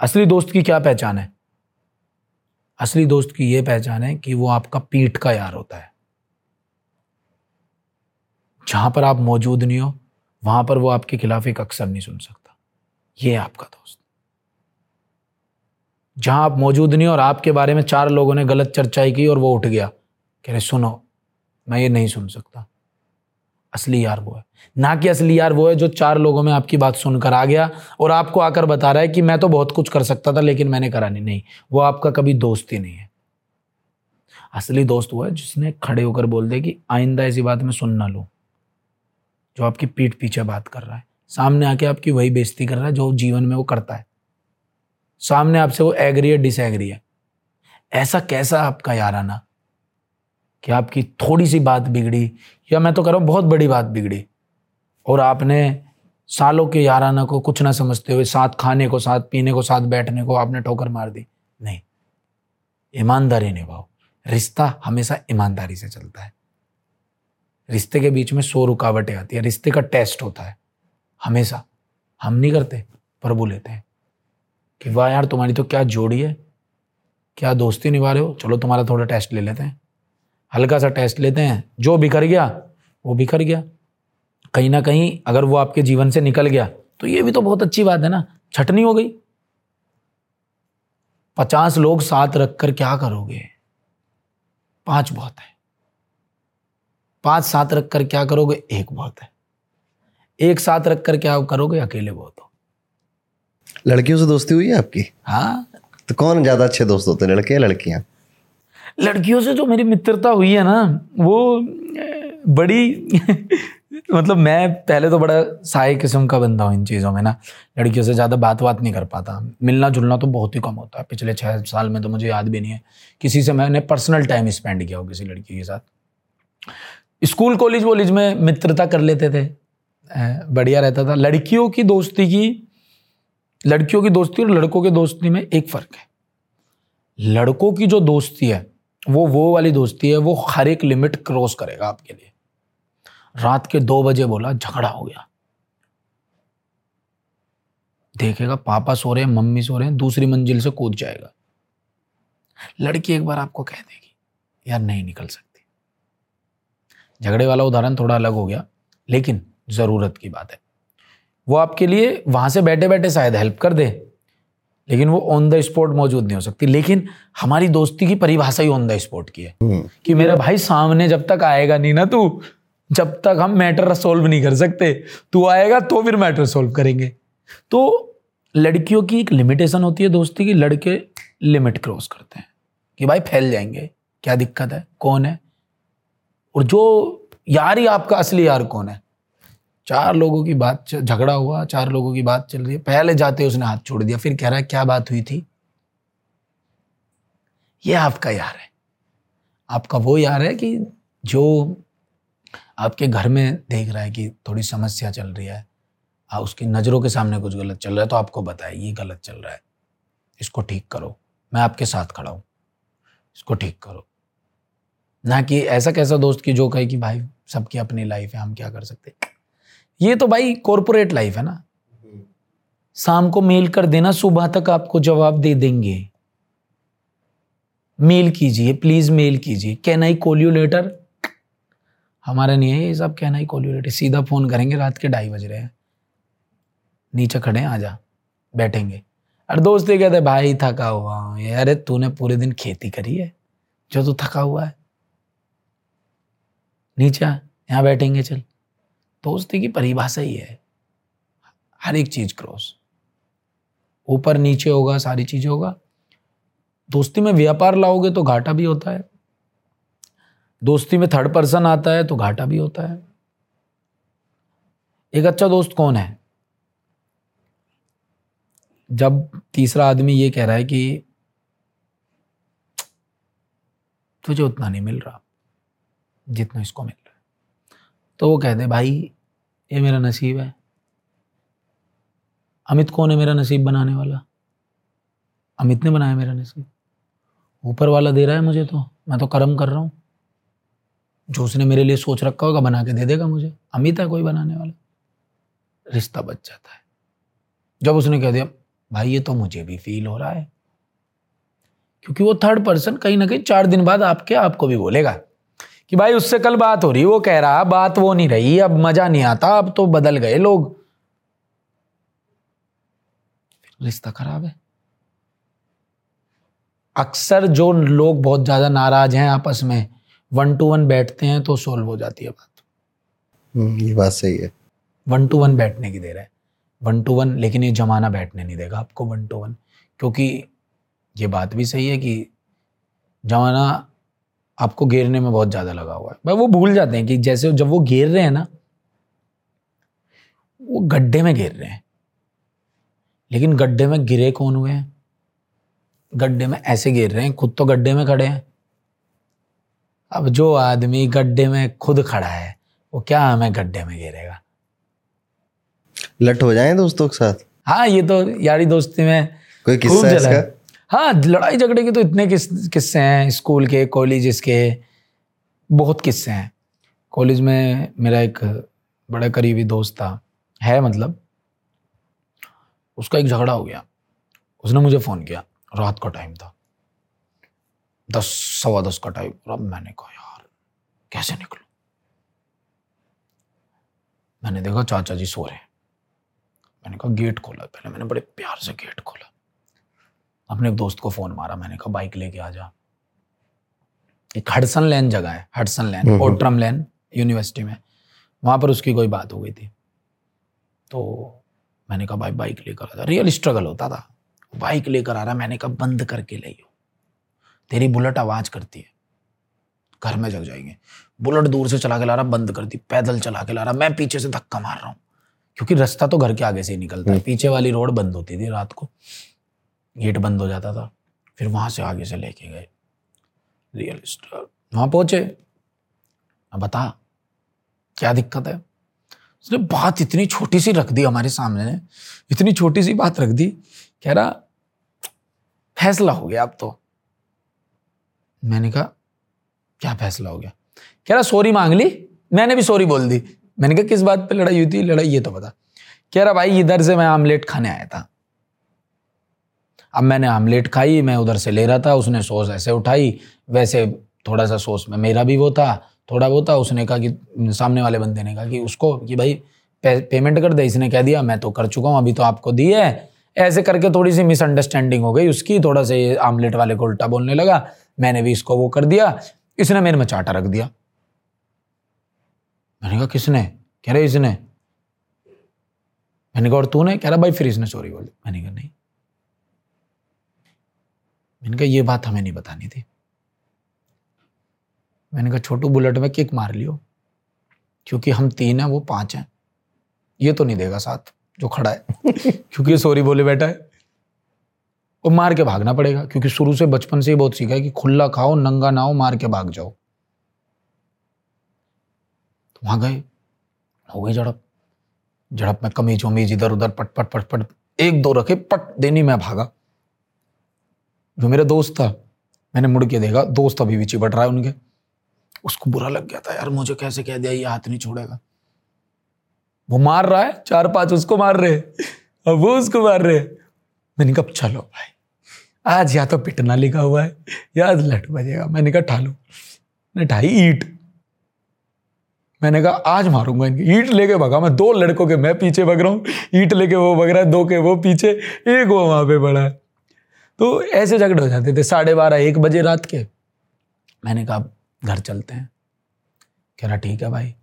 असली दोस्त की क्या पहचान है? असली दोस्त की यह पहचान है कि वो आपका पीठ का यार होता है। जहाँ पर आप मौजूद नहीं हो, वहाँ पर वो आपके खिलाफ एक अक्सर नहीं सुन सकता। ये आपका दोस्त। जहाँ आप मौजूद नहीं हो और आपके बारे में चार लोगों ने गलत चर्चाई की और वो उठ गया कह रहे, सुनो, मैं ये नहीं सुन सकता। असली यार वो है। ना कि असली यार वो है जो चार लोगों में आपकी बात सुनकर आ गया और आपको आकर बता रहा है कि मैं तो बहुत कुछ कर सकता था, लेकिन मैंने करा नहीं। नहीं, वो आपका कभी दोस्त ही नहीं है। असली दोस्त वो है जिसने खड़े होकर बोल दे कि आइंदा ऐसी बात मैं सुन ना लूँ। जो आपकी पीठ पीछे बात कर रहा है। सामने आके आपकी वही बेइज्जती कर रहा है जो जीवन में वो करता है। सामने आपसे वो एग्री है डिसएग्री है। ऐसा कैसा आपका याराना? कि आपकी थोड़ी सी बात बिगड़ी, या मैं तो कह रहा हूँ बहुत बड़ी बात बिगड़ी। और आपने सालों के याराना को कुछ ना समझते हुए, साथ खाने को, साथ पीने को, साथ बैठने को आपने ठोकर मार दी। नहीं। ईमानदारी निभाओ। रिश्ता हमेशा ईमानदारी से चलता है। रिश्ते के बीच में सौ रुकावटें आती है। रिश्ते का टेस्ट होता है। हमेशा। हम नहीं करते प्रभु लेते हैं। कि वाह यार, तुम्हारी तो क्या जोड़ी है? क्या दोस्ती निभा रहे हो? चलो तुम्हारा थोड़ा टेस्ट ले लेते हैं। हल्का सा टेस्ट लेते हैं। जो बिखर गया वो बिखर गया। कहीं ना कहीं अगर वो आपके जीवन से निकल गया तो ये भी तो बहुत अच्छी बात है ना। छटनी हो गई। पचास लोग साथ रखकर क्या करोगे? पाँच बहुत है। पाँच साथ रखकर क्या करोगे? एक बहुत है। एक साथ रखकर क्या करोगे? अकेले बहुत हो। लड़कियों से दोस्ती हुई है आपकी? हाँ। तो कौन ज़्यादा अच्छे दोस्त होते हैं लड़के या लड़कियाँ? लड़कियों से जो मेरी मित्रता हुई है ना, वो बड़ी मतलब मैं पहले तो बड़ा साय किस्म का बंदा हूँ इन चीज़ों में ना। लड़कियों से ज़्यादा बात बात नहीं कर पाता। मिलना जुलना तो बहुत ही कम होता है। पिछले छः साल में तो मुझे याद भी नहीं है। किसी से मैंने पर्सनल टाइम स्पेंड किया हो किसी लड़की के साथ। स्कूल, कॉलेज, वॉलेज में मित्रता कर लेते थे। बढ़िया रहता था। लड़कियों की दोस्ती की, लड़कियों की दोस्ती और लड़कों की दोस्ती में एक फ़र्क है। लड़कों की जो दोस्ती है वो वो वाली दोस्ती है, वो हर एक लिमिट क्रॉस करेगा आपके लिए। रात के दो बजे बोला, झगड़ा हो गया। देखेगा, पापा सो रहे हैं, मम्मी सो रहे हैं, दूसरी मंजिल से कूद जाएगा। लड़की एक बार आपको कह देगी, यार, नहीं निकल सकती। झगड़े वाला उदाहरण थोड़ा अलग हो गया, लेकिन ज़रूरत की बात है। वो आपके लिए वहाँ से बैठे बैठे शायद हेल्प कर दे। लेकिन वो ऑन द स्पॉट मौजूद नहीं हो सकती। लेकिन हमारी दोस्ती की परिभाषा ही ऑन द स्पॉट की है। हम्म। कि मेरा भाई सामने जब तक आएगा नहीं ना तू जब तक हम मैटर सोल्व नहीं कर सकते तू आएगा तो फिर मैटर सोल्व करेंगे। तो लड़कियों की एक लिमिटेशन होती है दोस्ती की लड़के लिमिट क्रॉस करते हैं कि भाई फैल जाएँगे क्या दिक्कत है कौन है? और जो यार ही आपका असली यार कौन है? चार लोगों की बात झगड़ा हुआ चार लोगों की बात चल रही है। पहले जाते उसने हाथ छोड़ दिया फिर कह रहा है क्या बात हुई थी? ये आपका यार है। आपका वो यार है कि जो आपके घर में देख रहा है कि थोड़ी समस्या चल रही है आ, उसकी नज़रों के सामने कुछ गलत चल रहा है तो आपको बताए ये गलत चल रहा है। इसको ठीक करो। मैं आपके साथ खड़ा हूँ। इसको ठीक करो। ना कि ऐसा कैसा दोस्त की जो कहे कि भाई सबकी अपनी लाइफ है हम क्या कर सकते? ये तो भाई कॉरपोरेट लाइफ है ना। शाम को मेल कर देना, सुबह तक आपको जवाब दे देंगे। मेल कीजिए प्लीज़ मेल कीजिए। Can I call you later हमारा नहीं है ये सब can I call you later सीधा फ़ोन करेंगे, रात के ढाई बज रहे हैं। नीचे खड़े हैं आजा बैठेंगे। अरे दोस्त ये कहते भाई थका हुआ हूँ अरे तूने पूरे दिन खेती करी है, जो तू थका हुआ है। नीचे यहाँ बैठेंगे, चल। दोस्ती की परिभाषा ही है। हर एक चीज़ क्रॉस ऊपर नीचे होगा, सारी चीज़ें होगा। दोस्ती में व्यापार लाओगे तो घाटा भी होता है। दोस्ती में थर्ड पर्सन आता है तो घाटा भी होता है। एक अच्छा दोस्त कौन है? जब तीसरा आदमी ये कह रहा है कि, तुझे उतना नहीं मिल रहा, जितना इसको मिल रहा है। तो वो कह दे भाई ये मेरा नसीब है। अमित कौन है मेरा नसीब बनाने वाला? अमित ने बनाया मेरा नसीब। ऊपर वाला दे रहा है मुझे तो। मैं तो कर्म कर रहा हूँ। जो उसने मेरे लिए सोच रखा होगा, बना के दे देगा मुझे। अमित है कोई बनाने वाला। रिश्ता बच जाता है। जब उसने कह दिया, भाई, ये तो मुझे भी फील हो रहा है। क्योंकि वो थर्ड पर्सन कहीं ना कहीं चार दिन बाद आपके आपको भी बोलेगा। कि भाई उससे कल बात हो रही वो कह रहा बात वो नहीं रही अब मज़ा नहीं आता अब तो बदल गए लोग। रिश्ता खराब है। अक्सर जो लोग बहुत ज़्यादा नाराज़ हैं आपस में वन टू वन बैठते हैं तो सोल्व हो जाती है बात। हम्म, ये बात सही है। वन टू वन बैठने की देर है। वन टू वन लेकिन ये जमाना बैठने नहीं देगा आपको वन टू वन क्योंकि ये बात भी सही है कि जमाना आपको घेरने में बहुत ज़्यादा लगा हुआ है। भाई वो भूल जाते हैं कि जैसे जब वो घेर रहे हैं ना वो गड्ढे में घेर रहे हैं। लेकिन गड्ढे में गिरे कौन हुए हैं? गड्ढे में ऐसे गिर रहे हैं खुद तो गड्ढे में खड़े हैं। अब जो आदमी गड्ढे में खुद खड़ा है वो क्या हमें गड्ढे में गिरेगा लट हो जाए दोस्तों के साथ? हाँ ये तो यारी दोस्ती में कोई किस्सा है। इसका? हाँ लड़ाई झगड़े के तो इतने किस, किस्से हैं, स्कूल के कॉलेज के, बहुत किस्से हैं। कॉलेज में मेरा एक बड़ा करीबी दोस्त था, है मतलब उसका एक झगड़ा हो गया। उसने मुझे फ़ोन किया, रात का टाइम था। दस, सवा दस का टाइम अब मैंने कहा, यार, कैसे निकलूं? मैंने देखा, चाचा जी सो रहे हैं। मैंने कहा, गेट खोला पहले, मैंने बड़े प्यार से गेट खोला। अपने दोस्त को फ़ोन मारा मैंने कहा बाइक लेके आ जा। एक हडसन लैन जगह है हडसन लैन हम्म। ओट्रम लैन यूनिवर्सिटी में। वहाँ पर उसकी कोई बात हो गई थी। तो मैंने कहा भाई बाइक लेकर आ जा। रियल स्ट्रगल होता था। बाइक लेकर आ रहा मैंने कहा बंद करके ले तेरी बुलेट आवाज़ करती है। घर में जग जाएँगे। बुलेट दूर से चला के ला रहा बंद कर दी पैदल चला के ला रहा। मैं पीछे से धक्का मार रहा हूँ। क्योंकि रास्ता तो घर के आगे से ही निकलता है। पीछे वाली रोड बंद होती थी रात को। गेट बंद हो जाता था। फिर वहाँ से आगे से लेके गए। रियल स्टेट वहाँ पहुँचे। अब बता, क्या दिक्कत है? उसने बात इतनी छोटी सी रख दी हमारे सामने इतनी छोटी सी बात रख दी। कह रहा, फैसला हो गया अब तो। मैंने कहा, क्या फैसला हो गया? कह रहा सॉरी मांग ली। मैंने भी सॉरी बोल दी। मैंने कहा, किस बात पे लड़ाई हुई थी? लड़ाई ये तो पता कह रहा, भाई इधर से मैं आमलेट खाने आया था। अब मैंने आमलेट खाई मैं उधर से ले रहा था उसने सॉस ऐसे उठाई वैसे थोड़ा सा सॉस में मेरा भी वो था थोड़ा वो था उसने कहा कि सामने वाले बंदे ने कहा कि उसको कि भाई पे, पेमेंट कर दे इसने कह दिया मैं तो कर चुका हूँ अभी तो आपको दी है। ऐसे करके थोड़ी सी मिसअंडरस्टैंडिंग हो गई उसकी थोड़ा सा ये आमलेट वाले को उल्टा बोलने लगा मैंने भी इसको वो कर दिया इसने मेरे में चाटा रख दिया। मैंने कहा किसने? कह रहे इसने। मैंने कहा और तूने? कह रहा भाई फिर इसने सॉरी बोल मैंने कहा नहीं। मैंने कहा, ये बात हमें नहीं बतानी थी। मैंने कहा, छोटू, बुलेट में किक मार लियो, क्योंकि हम तीन हैं, वो पाँच हैं। ये तो नहीं देगा साथ, जो खड़ा है, क्योंकि सॉरी बोले बैठा है। वो मार के भागना पड़ेगा, क्योंकि शुरू से बचपन से ही बहुत सीखा है कि खुला खाओ, नंगा ना हो, मार के भाग जाओ। तो वहाँ गए, हो गई झड़प। झड़प में कमीज वमीज इधर उधर पट पट पट पट एक दो रखे, पट, देनी मैं भागा। जो मेरा दोस्त था, मैंने मुड़ के देखा, दोस्त अभी भी चिपट रहा है उनके। उसको बुरा लग गया था, यार, मुझे कैसे कह दिया, ये हाथ नहीं छोड़ेगा। वो मार रहा है, चार पाँच उसको मार रहे अब वो उसको मार रहे मैंने कहा चलो भाई, आज या तो पिटना लिखा हुआ है, या आज लट बजेगा। मैंने कहा, ठालो मैंने ठाई ईट। मैंने कहा, आज मारूँगा इनकी। ईट लेके भगा मैं, दो लड़कों के मैं पीछे भग रहा हूँ, ईट लेके वो भग रहा है, दो के वो पीछे, एक वो वहाँ पे पड़ा है। तो ऐसे झगड़े हो जाते थे साढ़े बारह एक बजे रात के। मैंने कहा घर चलते हैं। कह रहा ठीक है भाई।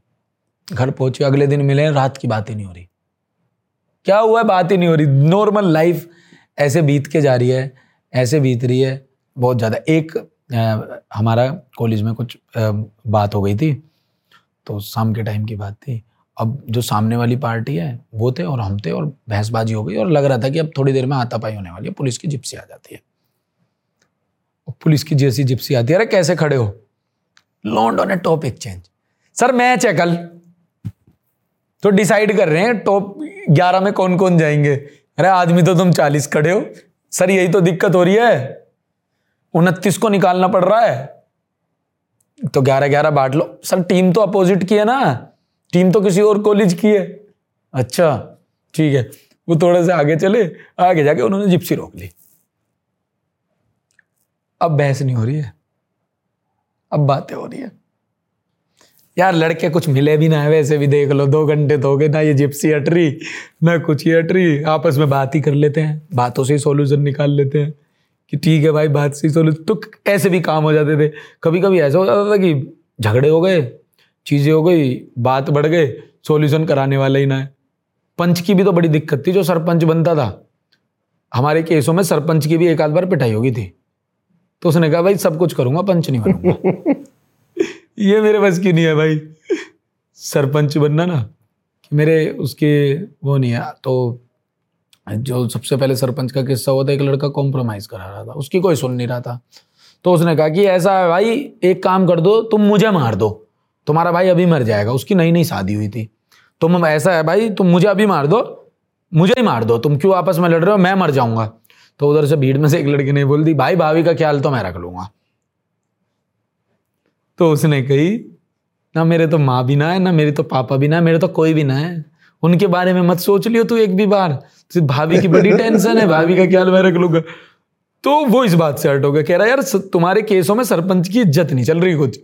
घर पहुँचे अगले दिन मिले रात की बात ही नहीं हो रही। क्या हुआ बात ही नहीं हो रही। नॉर्मल लाइफ ऐसे बीत के जा रही है ऐसे बीत रही है बहुत ज़्यादा। एक आ, हमारा कॉलेज में कुछ आ, बात हो गई थी तो शाम के टाइम की बात थी। अब जो सामने वाली पार्टी है, वो थे और हम थे और बहसबाजी हो गई और लग रहा था कि अब थोड़ी देर में हाथापाई होने वाली है। पुलिस की जिप्सी आ जाती है। और पुलिस की जैसी जिप्सी आती है, अरे कैसे खड़े हो? Land on a top exchange. Sir, match है कल। तो डिसाइड कर रहे हैं, टॉप ग्यारह में कौन कौन जाएँगे? अरे, आदमी तो तुम चालीस खड़े हो। सर, यही तो दिक्कत हो रही है। उनतीस को निकालना पड़ रहा है। तो ग्यारह ग्यारह बांट लो। सर, टीम तो अपोजिट की है ना। टीम तो किसी और कॉलेज की है। अच्छा ठीक है। वो थोड़े से आगे चले, आगे जाके उन्होंने जिप्सी रोक ली। अब बहस नहीं हो रही है। अब बातें हो रही है। यार, लड़के कुछ मिले भी ना है, वैसे भी देख लो, दो घंटे तो हो गए, ना ये जिप्सी हट रही, ना कुछ ही हट रही। आपस में बात ही कर लेते हैं, बातों से ही सोल्यूशन निकाल लेते हैं कि ठीक है भाई, बात से ही सोल्यूशन तो ऐसे भी काम हो जाते थे। कभी कभी ऐसा हो जाता था कि झगड़े हो गए चीज़ें हो गई, बात बढ़ गए सोल्यूशन कराने वाला ही ना है। पंच की भी तो बड़ी दिक्कत थी, जो सरपंच बनता था। हमारे केसों में सरपंच की भी एक आध बार पिटाई होगी थी। तो उसने कहा, भाई, सब कुछ करूँगा, पंच नहीं बनूँगा। ये मेरे बस की नहीं है भाई। सरपंच बनना ना, कि मेरे उसके वो नहीं है। तो जो सबसे पहले सरपंच का किस्सा हुआ था, एक लड़का कॉम्प्रोमाइज करा रहा था, उसकी कोई सुन नहीं रहा था। तो उसने कहा कि ऐसा है, भाई, एक काम कर दो, तुम मुझे मार दो। तुम्हारा भाई अभी मर जाएगा, उसकी नई नई शादी हुई थी। तुम ऐसा है भाई, तुम मुझे अभी मार दो, मुझे ही मार दो, तुम क्यों आपस में लड़ रहे हो, मैं मर जाऊँगा। तो उधर से भीड़ में से एक लड़की ने बोल दी, भाई, भाभी का ख्याल तो मैं रख लूँगा। तो उसने कही, ना मेरे तो माँ भी ना है, ना मेरे तो पापा भी ना है, मेरे तो कोई भी ना है। उनके बारे में मत सोच लियो तू एक भी बार। भाभी की बड़ी टेंशन है, भाभी का ख्याल मैं रख लूँगा। तो वो इस बात से हट हो गया, कह रहा, यार तुम्हारे केसों में सरपंच की इज़्ज़त नहीं चल रही कुछ।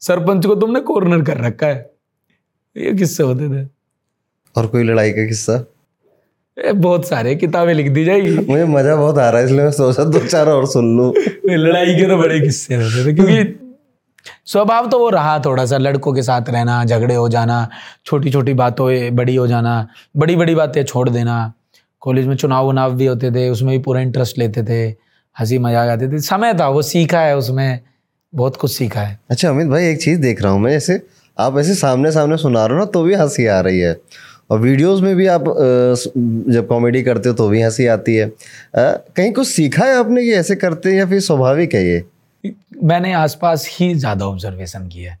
सरपंच को तुमने कॉर्नर कर रखा है। ये किस्से होते थे। और कोई लड़ाई का किस्सा? बहुत सारे किताबें लिख दी जाएगी। मुझे मज़ा बहुत आ रहा है इसलिए मैं सोचा दो चार और सुन लू। लड़ाई के तो बड़े किस्से होते थे क्योंकि स्वभाव तो वो रहा थोड़ा सा लड़कों के साथ रहना झगड़े हो जाना छोटी छोटी बातों बड़ी हो जाना बड़ी बड़ी बातें छोड़ देना। कॉलेज में चुनाव उनाव भी होते थे उसमें भी पूरा इंटरेस्ट लेते थे हँसी मज़ाक आते थे। समय था वो सीखा है उसमें। बहुत कुछ सीखा है। अच्छा अमित भाई एक चीज़ देख रहा हूँ मैं जैसे आप ऐसे सामने सामने सुना रहे हो ना तो भी हँसी आ रही है। और वीडियोस में भी आप जब कॉमेडी करते हो तो भी हँसी आती है। कहीं कुछ सीखा है आपने कि ऐसे करते हैं या फिर स्वाभाविक है ये? मैंने आसपास ही ज़्यादा ऑब्जर्वेशन किया है।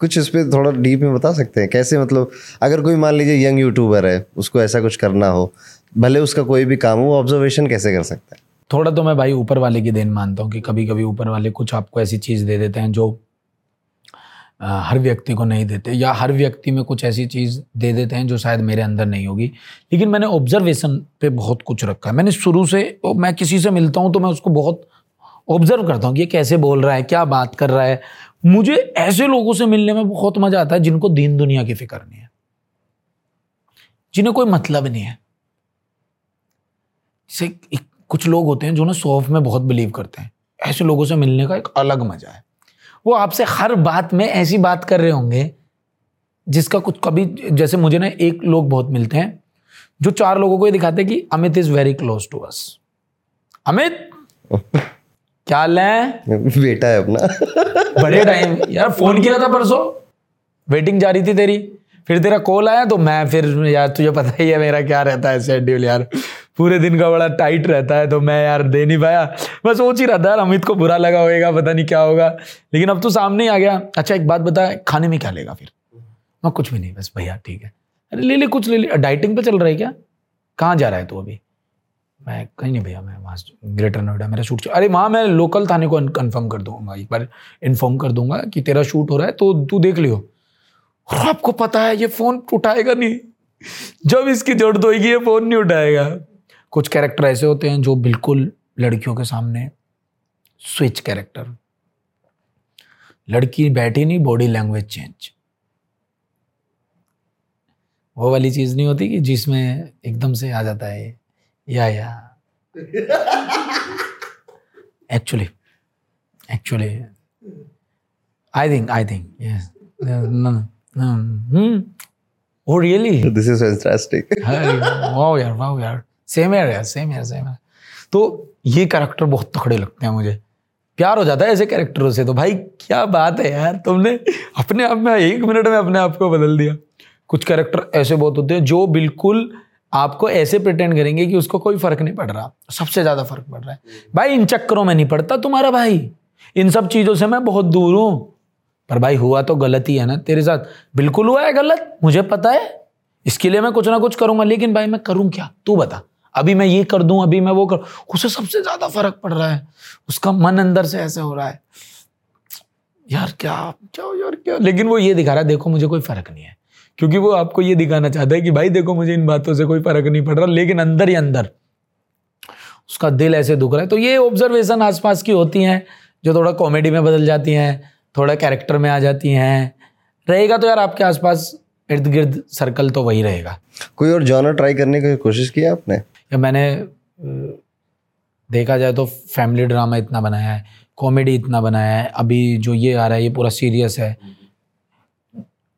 कुछ इस पर थोड़ा डीप में बता सकते हैं? कैसे मतलब अगर कोई मान लीजिए यंग यूट्यूबर है उसको ऐसा कुछ करना हो भले उसका कोई भी काम हो वो ऑब्जर्वेशन कैसे कर सकता है? थोड़ा तो मैं भाई ऊपर वाले की देन मानता हूँ कि कभी कभी ऊपर वाले कुछ आपको ऐसी चीज़ दे देते हैं जो हर व्यक्ति को नहीं देते या हर व्यक्ति में कुछ ऐसी चीज़ दे देते हैं जो शायद मेरे अंदर नहीं होगी। लेकिन मैंने ऑब्जर्वेशन पे बहुत कुछ रखा है। मैंने शुरू से मैं किसी से मिलता हूँ तो मैं उसको बहुत ऑब्ज़र्व करता हूँ कि ये कैसे बोल रहा है, क्या बात कर रहा है। मुझे ऐसे लोगों से मिलने में बहुत मज़ा आता है जिनको दीन दुनिया की फ़िक्र नहीं है। जिन्हें कोई मतलब नहीं है। जैसे कुछ लोग होते हैं जो ना सौफ में बहुत बिलीव करते हैं। ऐसे लोगों से मिलने का एक अलग मज़ा है। वो आपसे हर बात में ऐसी बात कर रहे होंगे जिसका कुछ कभी जैसे मुझे ना एक लोग बहुत मिलते हैं जो चार लोगों को ये दिखाते हैं कि Amit is very close to us Amit! क्या ले बेटा है अपना। बड़े टाइम यार फ़ोन किया था परसों? वेटिंग जा रही थी तेरी। फिर तेरा कॉल आया तो मैं फिर यार तुझे पता ही है मेरा क्या रहता है शेड्यूल यार। पूरे दिन का बड़ा टाइट रहता है तो मैं यार दे नहीं पाया। मैं सोच ही रहा था, यार अमित को बुरा लगा होएगा, पता नहीं क्या होगा। लेकिन अब तो सामने ही आ गया। अच्छा एक बात बता खाने में क्या लेगा फिर? मैं कुछ भी नहीं, बस भैया, ठीक है। अरे, ले ले, कुछ ले ले। डाइटिंग पे चल रहा है क्या? कहाँ जा रहा है तू तो अभी? मैं कहीं नहीं भैया, मैं वहाँ ग्रेटर नोएडा मेरा शूट अरे, वहाँ मैं लोकल थाने को कन्फर्म कर दूँगा, एक बार इन्फॉर्म कर दूँगा कि तेरा शूट हो रहा है तो तू देख लियो। आपको पता है, ये फ़ोन उठाएगा नहीं। जब इसकी ज़रूरत होगी ये फ़ोन नहीं उठाएगा। कुछ कैरेक्टर ऐसे होते हैं जो बिल्कुल लड़कियों के सामने स्विच कैरेक्टर लड़की बैठी नहीं बॉडी लैंग्वेज चेंज वो वाली चीज़ नहीं होती कि जिसमें एकदम से आ जाता है या या। Actually actually I think I think yes oh really this is fantastic wow यार वाओ यार सेम यार यार सेम यार सेम यार तो ये कैरेक्टर बहुत तकड़े लगते हैं मुझे। प्यार हो जाता है ऐसे कैरेक्टरों से तो भाई क्या बात है यार, तुमने अपने आप में एक मिनट में अपने आप को बदल दिया। कुछ कैरेक्टर ऐसे बहुत होते हैं जो बिल्कुल आपको ऐसे प्रिटेंड करेंगे कि उसको कोई फ़र्क नहीं पड़ रहा। सबसे ज़्यादा फ़र्क पड़ रहा है। भाई, इन चक्करों में नहीं पड़ता तुम्हारा भाई। इन सब चीज़ों से मैं बहुत दूर हूँ। पर भाई, हुआ तो गलत ही है ना तेरे साथ। बिल्कुल हुआ है गलत, मुझे पता है। इसके लिए मैं कुछ ना कुछ करूँगा, लेकिन भाई, मैं करूँ क्या? तू बता। अभी मैं ये कर दूँ, अभी मैं वो कर उसे सबसे ज़्यादा फ़र्क पड़ रहा है। उसका मन अंदर से ऐसे हो रहा है। यार क्या क्या यार, क्या? लेकिन वो ये दिखा रहा है, देखो, मुझे कोई फ़र्क नहीं है। क्योंकि वो आपको ये दिखाना चाहता है कि, भाई, देखो, मुझे इन बातों से कोई फ़र्क नहीं पड़ रहा, लेकिन अंदर ही अंदर उसका दिल ऐसे दुख रहा है। तो ये ऑब्जर्वेशन आसपास की होती हैं, जो थोड़ा कॉमेडी में बदल जाती हैं, थोड़ा कैरेक्टर में आ जाती हैं। रहेगा तो यार आपके आसपास इर्द गिर्द सर्कल तो वही रहेगा। कोई और जॉनर ट्राई करने की कोशिश की आपने? मैंने देखा जाए तो फैमिली ड्रामा इतना बनाया है कॉमेडी इतना बनाया है अभी जो ये आ रहा है ये पूरा सीरियस है।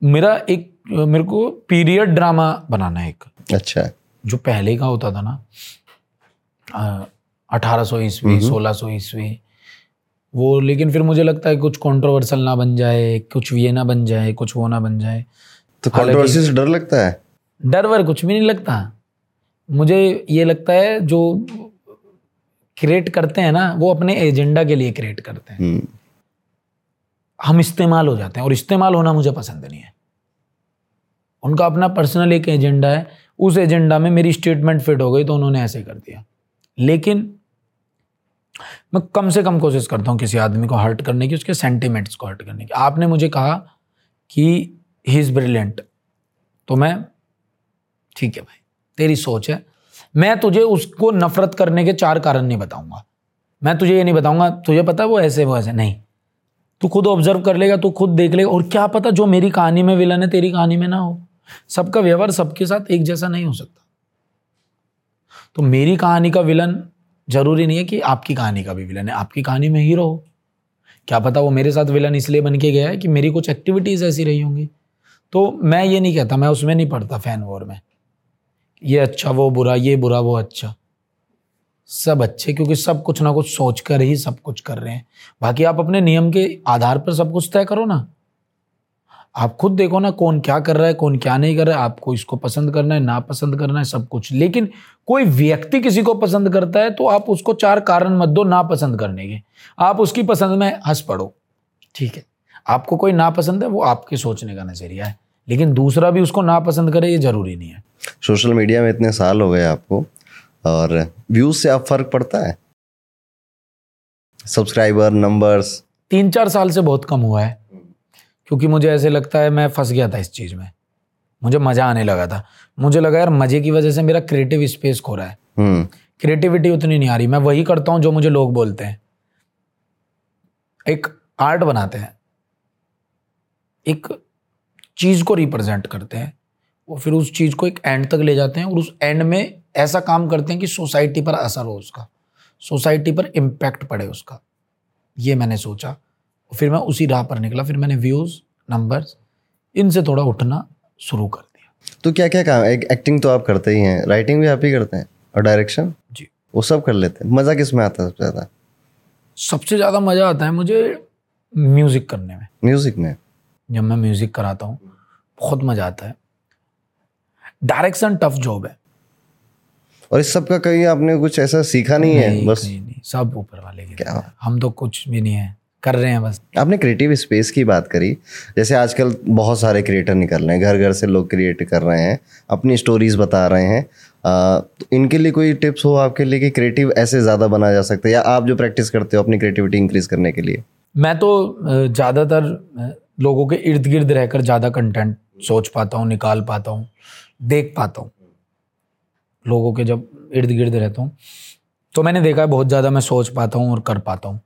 मेरा एक मेरे को पीरियड ड्रामा बनाना है एक। अच्छा। जो पहले का होता था ना अठारह सौ ईस्वी सोलह सौ ईस्वी वो लेकिन फिर मुझे लगता है कुछ कंट्रोवर्सल ना बन जाए कुछ ये ना बन जाए कुछ वो ना बन जाए। तो कंट्रोवर्सी से डर लगता है? डर वर कुछ भी नहीं लगता। मुझे ये लगता है जो क्रिएट करते हैं ना वो अपने एजेंडा के लिए क्रिएट करते हैं। हम्म, हम इस्तेमाल हो जाते हैं और इस्तेमाल होना मुझे पसंद नहीं है। उनका अपना पर्सनल एक एजेंडा है उस एजेंडा में मेरी स्टेटमेंट फिट हो गई तो उन्होंने ऐसे कर दिया। लेकिन मैं कम से कम कोशिश करता हूँ किसी आदमी को हर्ट करने की उसके सेंटिमेंट्स को हर्ट करने की। आपने मुझे कहा कि ही इज़ ब्रिलियंट तो मैं ठीक है भाई। तेरी सोच है। मैं तुझे उसको नफरत करने के चार कारण नहीं बताऊँगा। मैं तुझे ये नहीं बताऊँगा, तुझे पता वो ऐसे वो ऐसे? नहीं। तू खुद ऑब्ज़र्व कर लेगा, तू खुद देख लेगा। और क्या पता जो मेरी कहानी में विलन है, तेरी कहानी में ना हो। सबका व्यवहार सबके साथ एक जैसा नहीं हो सकता। तो मेरी कहानी का विलन ज़रूरी नहीं है कि आपकी कहानी का भी विलन है। आपकी कहानी में हीरो हो। क्या पता वो मेरे साथ विलन इसलिए बन के गया है कि मेरी कुछ एक्टिविटीज़ ऐसी रही होंगी। तो मैं ये नहीं कहता, मैं उसमें नहीं पढ़ता फ़ैन वॉर में। ये अच्छा वो बुरा, ये बुरा, वो अच्छा। सब अच्छे, क्योंकि सब कुछ ना कुछ सोच कर ही सब कुछ कर रहे हैं। बाकी आप अपने नियम के आधार पर सब कुछ तय करो ना। आप खुद देखो ना कौन क्या कर रहा है, कौन क्या नहीं कर रहा है। आपको इसको पसंद करना है, ना पसंद करना है, सब कुछ। लेकिन कोई व्यक्ति किसी को पसंद करता है तो आप उसको चार कारण मत दो ना पसंद करने के। आप उसकी पसंद में हंस पड़ो। ठीक है। आपको कोई ना पसंद है, वो आपके सोचने का नज़रिया है। लेकिन दूसरा भी उसको ना पसंद करे, ये ज़रूरी नहीं है। सोशल मीडिया में इतने साल हो गए आपको और व्यूज़ से आप फ़र्क पड़ता है? सब्सक्राइबर नंबर्स तीन चार साल से बहुत कम हुआ है क्योंकि मुझे ऐसे लगता है मैं फंस गया था इस चीज़ में। मुझे मज़ा आने लगा था। मुझे लगा यार मज़े की वजह से मेरा क्रिएटिव स्पेस खो रहा है। हम्म। क्रिएटिविटी उतनी नहीं आ रही। मैं वही करता हूँ जो मुझे लोग बोलते हैं। एक आर्ट बनाते हैं। एक चीज़ को रिप्रेजेंट करते हैं। वो फिर उस चीज़ को एक एंड तक ले जाते हैं और उस एंड में ऐसा काम करते हैं कि सोसाइटी पर असर हो उसका। सोसाइटी पर इम्पैक्ट पड़े उसका। ये मैंने सोचा। फिर मैं उसी राह पर निकला। फिर मैंने व्यूज़ नंबर्स इनसे थोड़ा उठना शुरू कर दिया। तो क्या क्या काम? एक एक्टिंग तो आप करते ही हैं। राइटिंग भी आप ही करते हैं? और डायरेक्शन जी। वो सब कर लेते हैं। मज़ा किसमें आता है सबसे ज़्यादा? सबसे ज़्यादा मज़ा आता है मुझे म्यूज़िक करने में। म्यूज़िक में? जब मैं म्यूज़िक कराता हूँ बहुत मज़ा आता है। डायरेक्शन टफ जॉब है। और इस सब का कहीं आपने कुछ ऐसा सीखा नहीं नहीं है बस नहीं, नहीं, सब ऊपर वाले की क्या? हम तो कुछ भी नहीं है कर रहे हैं बस। आपने क्रिएटिव स्पेस की बात करी। जैसे आजकल बहुत सारे क्रिएटर निकल रहे हैं घर घर से लोग क्रिएट कर रहे हैं अपनी स्टोरीज बता रहे हैं। आ, तो इनके लिए कोई टिप्स हो आपके लिए कि क्रिएटिव ऐसे ज़्यादा बना जा सकता है? या आप जो प्रैक्टिस करते हो अपनी क्रिएटिविटी इंक्रीज करने के लिए? मैं तो ज़्यादातर लोगों के इर्द गिर्द रहकर ज़्यादा कंटेंट सोच पाता हूँ निकाल पाता हूँ। देख पाता हूँ। लोगों के जब इर्द गिर्द रहता हूँ तो मैंने देखा है बहुत ज़्यादा मैं सोच पाता हूँ और कर पाता हूँ।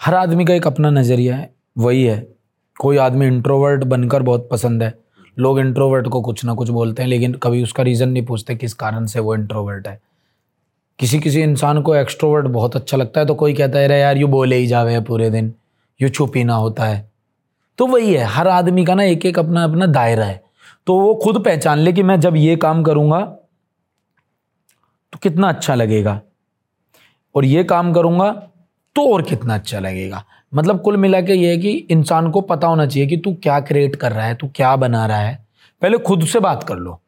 हर आदमी का एक अपना नज़रिया है, वही है। कोई आदमी इंट्रोवर्ट बनकर बहुत पसंद है। लोग इंट्रोवर्ट को कुछ ना कुछ बोलते हैं, लेकिन कभी उसका रीज़न नहीं पूछते किस कारण से वो इंट्रोवर्ट है। किसी किसी इंसान को एक्स्ट्रोवर्ट बहुत अच्छा लगता है तो कोई कहता है, अरे यार, यू बोले ही जावे पूरे दिन। यू ही ना होता है। तो वही है, हर आदमी का ना एक एक अपना अपना दायरा है। तो वो खुद पहचान ले कि मैं जब ये काम करूँगा तो कितना अच्छा लगेगा। और ये काम करूँगा तो और कितना अच्छा लगेगा। मतलब कुल मिला के ये है कि इंसान को पता होना चाहिए कि तू क्या क्रिएट कर रहा है, तू क्या बना रहा है। पहले खुद से बात कर लो।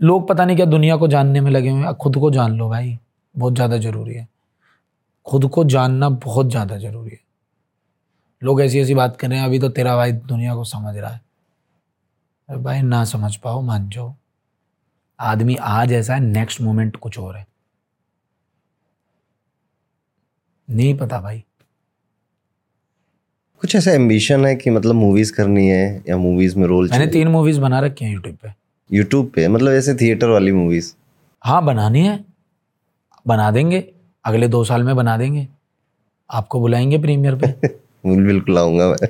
लोग पता नहीं क्या दुनिया को जानने में लगे हुए हैं। खुद को जान लो भाई, बहुत ज़्यादा ज़रूरी है। खुद को जानना बहुत ज़्यादा ज़रूरी है। लोग ऐसी ऐसी बात कर रहे हैं, अभी तो तेरा भाई दुनिया को समझ रहा है। अरे भाई ना समझ पाओ मान जाओ आदमी आज ऐसा है नेक्स्ट मोमेंट कुछ और है। नहीं पता भाई। कुछ ऐसा एम्बिशन है कि मतलब मूवीज़ करनी है या मूवीज़ में रोल मैंने तीन मूवीज़ बना रखी हैं यूट्यूब पे। यूट्यूब पे? मतलब ऐसे थिएटर वाली मूवीज़ हाँ बनानी है। बना देंगे। अगले दो साल में बना देंगे। आपको बुलाएँगे प्रीमियर पे। बिल्कुल आऊँगा मैं।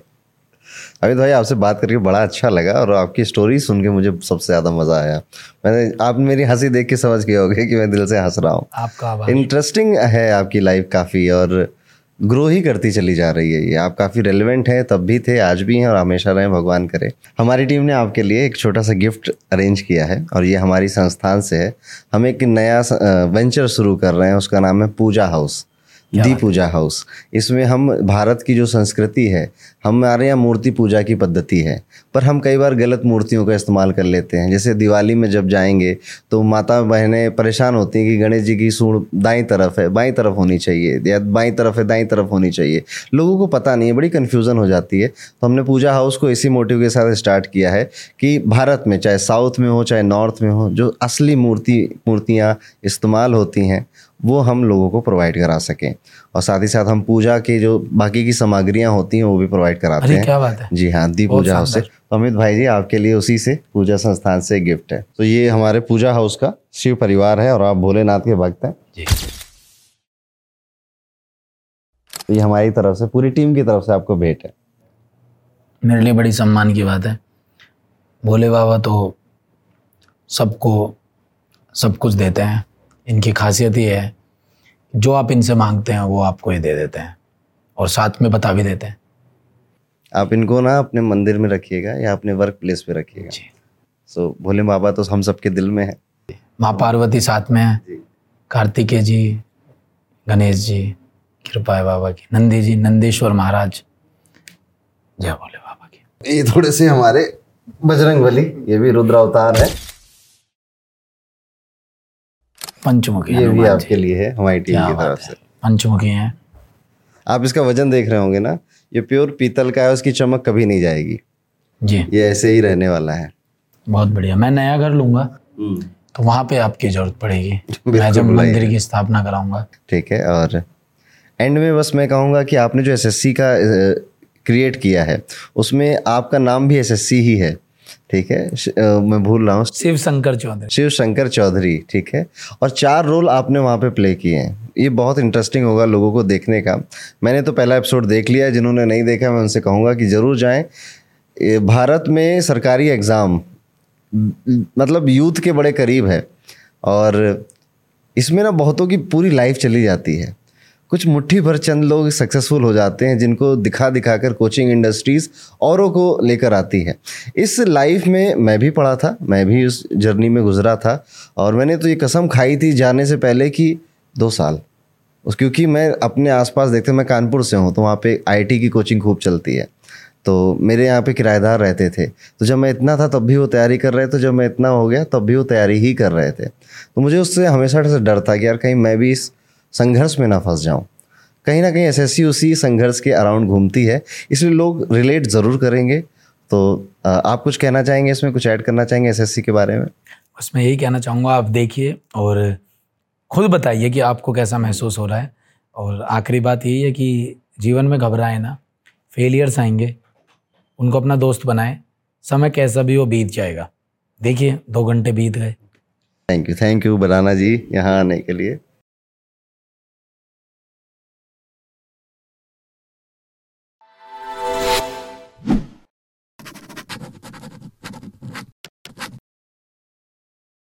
अमित भाई आपसे बात करके बड़ा अच्छा लगा और आपकी स्टोरी सुन के मुझे सबसे ज़्यादा मज़ा आया। मैंने आप मेरी हँसी देख के समझ गए होगे कि मैं दिल से हंस रहा हूँ। आपका इंटरेस्टिंग है आपकी लाइफ काफ़ी और ग्रो ही करती चली जा रही है ये। आप काफ़ी रेलिवेंट हैं तब भी थे आज भी हैं और हमेशा रहें भगवान करे। हमारी टीम ने आपके लिए एक छोटा सा गिफ्ट अरेंज किया है और ये हमारी संस्थान से है। हम एक नया वेंचर शुरू कर रहे हैं उसका नाम है पूजा हाउस दी पूजा हाउस। इसमें हम भारत की जो संस्कृति है हमारे यहाँ मूर्ति पूजा की पद्धति है पर हम कई बार गलत मूर्तियों का इस्तेमाल कर लेते हैं। जैसे दिवाली में जब जाएँगे तो माता बहनें परेशान होती हैं कि गणेश जी की सूढ़ दाई तरफ़ है बाई तरफ़ होनी चाहिए या बाई तरफ़ है दाई तरफ़ होनी चाहिए। लोगों को पता नहीं है बड़ी कन्फ्यूज़न हो जाती है। तो हमने पूजा हाउस को इसी मोटिव के साथ स्टार्ट किया है कि भारत में चाहे साउथ में हो चाहे नॉर्थ में हो जो असली मूर्ति मूर्तियाँ इस्तेमाल होती हैं वो हम लोगों को प्रोवाइड करा सकें। और साथ ही साथ हम पूजा की जो बाकी की सामग्रियाँ होती हैं वो भी प्रोवाइड कराते अरे हैं। क्या बात है। जी हाँ दी पूजा हाउस से। तो अमित भाई जी आपके लिए उसी से पूजा संस्थान से गिफ्ट है। तो ये हमारे पूजा हाउस का शिव परिवार है और आप भोलेनाथ के भक्त हैं। जी। तो ये हमारी तरफ़ से पूरी टीम की तरफ़ से आपको भेंट है। मेरे लिए बड़ी सम्मान की बात है। भोले बाबा तो सबको सब कुछ देते हैं। इनकी खासियत ये है जो आप इनसे मांगते हैं वो आपको ही दे देते हैं और साथ में बता भी देते हैं। आप इनको ना अपने मंदिर में रखिएगा या अपने वर्क प्लेस पे रखिएगा। सो भोले बाबा तो हम सबके दिल में है। माँ पार्वती साथ में है। जी। कार्तिकेय जी गणेश जी कृपा है बाबा की। नंदी जी नंदेश्वर महाराज। जय भोले बाबा की। ये थोड़े से हमारे बजरंग बली ये भी रुद्र अवतार है। पंचमुखी ये भी आपके लिए है हमारी टीम की तरफ़ से। पंचमुखी हैं। आप इसका वज़न देख रहे होंगे ना ये प्योर पीतल का है उसकी चमक कभी नहीं जाएगी। जी। ये ऐसे ही रहने वाला है। बहुत बढ़िया। मैं नया घर लूँगा तो वहाँ पे आपकी ज़रूरत पड़ेगी। मैं जब मंदिर की स्थापना कराऊँगा। ठीक है और एंड में बस मैं कहूँगा कि आपने जो एसएससी का क्रिएट किया है उसमें आपका नाम भी एसएससी ही है। ठीक है? मैं भूल रहा हूँ। शिव शंकर चौधरी। शिव शंकर चौधरी ठीक है? और चार रोल आपने वहाँ पे प्ले किए हैं। ये बहुत इंटरेस्टिंग होगा लोगों को देखने का। मैंने तो पहला एपिसोड देख लिया है जिन्होंने नहीं देखा मैं उनसे कहूँगा कि ज़रूर जाएँ। भारत में सरकारी एग्ज़ाम मतलब यूथ के बड़े करीब है। और इसमें ना बहुतों की पूरी लाइफ चली जाती है। कुछ मुट्ठी भर चंद लोग सक्सेसफुल हो जाते हैं, जिनको दिखा दिखा कर कोचिंग इंडस्ट्रीज़ औरों को लेकर आती है। इस लाइफ में मैं भी पढ़ा था, मैं भी उस जर्नी में गुजरा था, और मैंने तो ये कसम खाई थी जाने से पहले कि दो साल। उस, क्योंकि मैं अपने आसपास देखते मैं कानपुर से हूँ तो वहाँ पे आईटी की कोचिंग खूब चलती है। तो मेरे यहाँ पे किराएदार रहते थे। तो जब मैं इतना था, तब भी वो तैयारी कर रहे थे, जब मैं इतना हो गया, तब भी वो तैयारी ही कर रहे थे। तो मुझे उससे हमेशा से डर था कि यार कहीं मैं भी इस संघर्ष में ना फंस जाऊँ। कहीं ना कहीं एस एस उसी संघर्ष के अराउंड घूमती है इसलिए लोग रिलेट ज़रूर करेंगे। तो आप कुछ कहना चाहेंगे इसमें? कुछ ऐड करना चाहेंगे एसएससी के बारे में? बस मैं यही कहना चाहूँगा आप देखिए और खुद बताइए कि आपको कैसा महसूस हो रहा है। और आखिरी बात यही है कि जीवन में घबराए ना फेलियर्स आएँगे उनको अपना दोस्त बनाएँ समय कैसा भी वो बीत जाएगा। देखिए दो घंटे बीत गए। Thank you thank you banana ji यहाँ आने के लिए।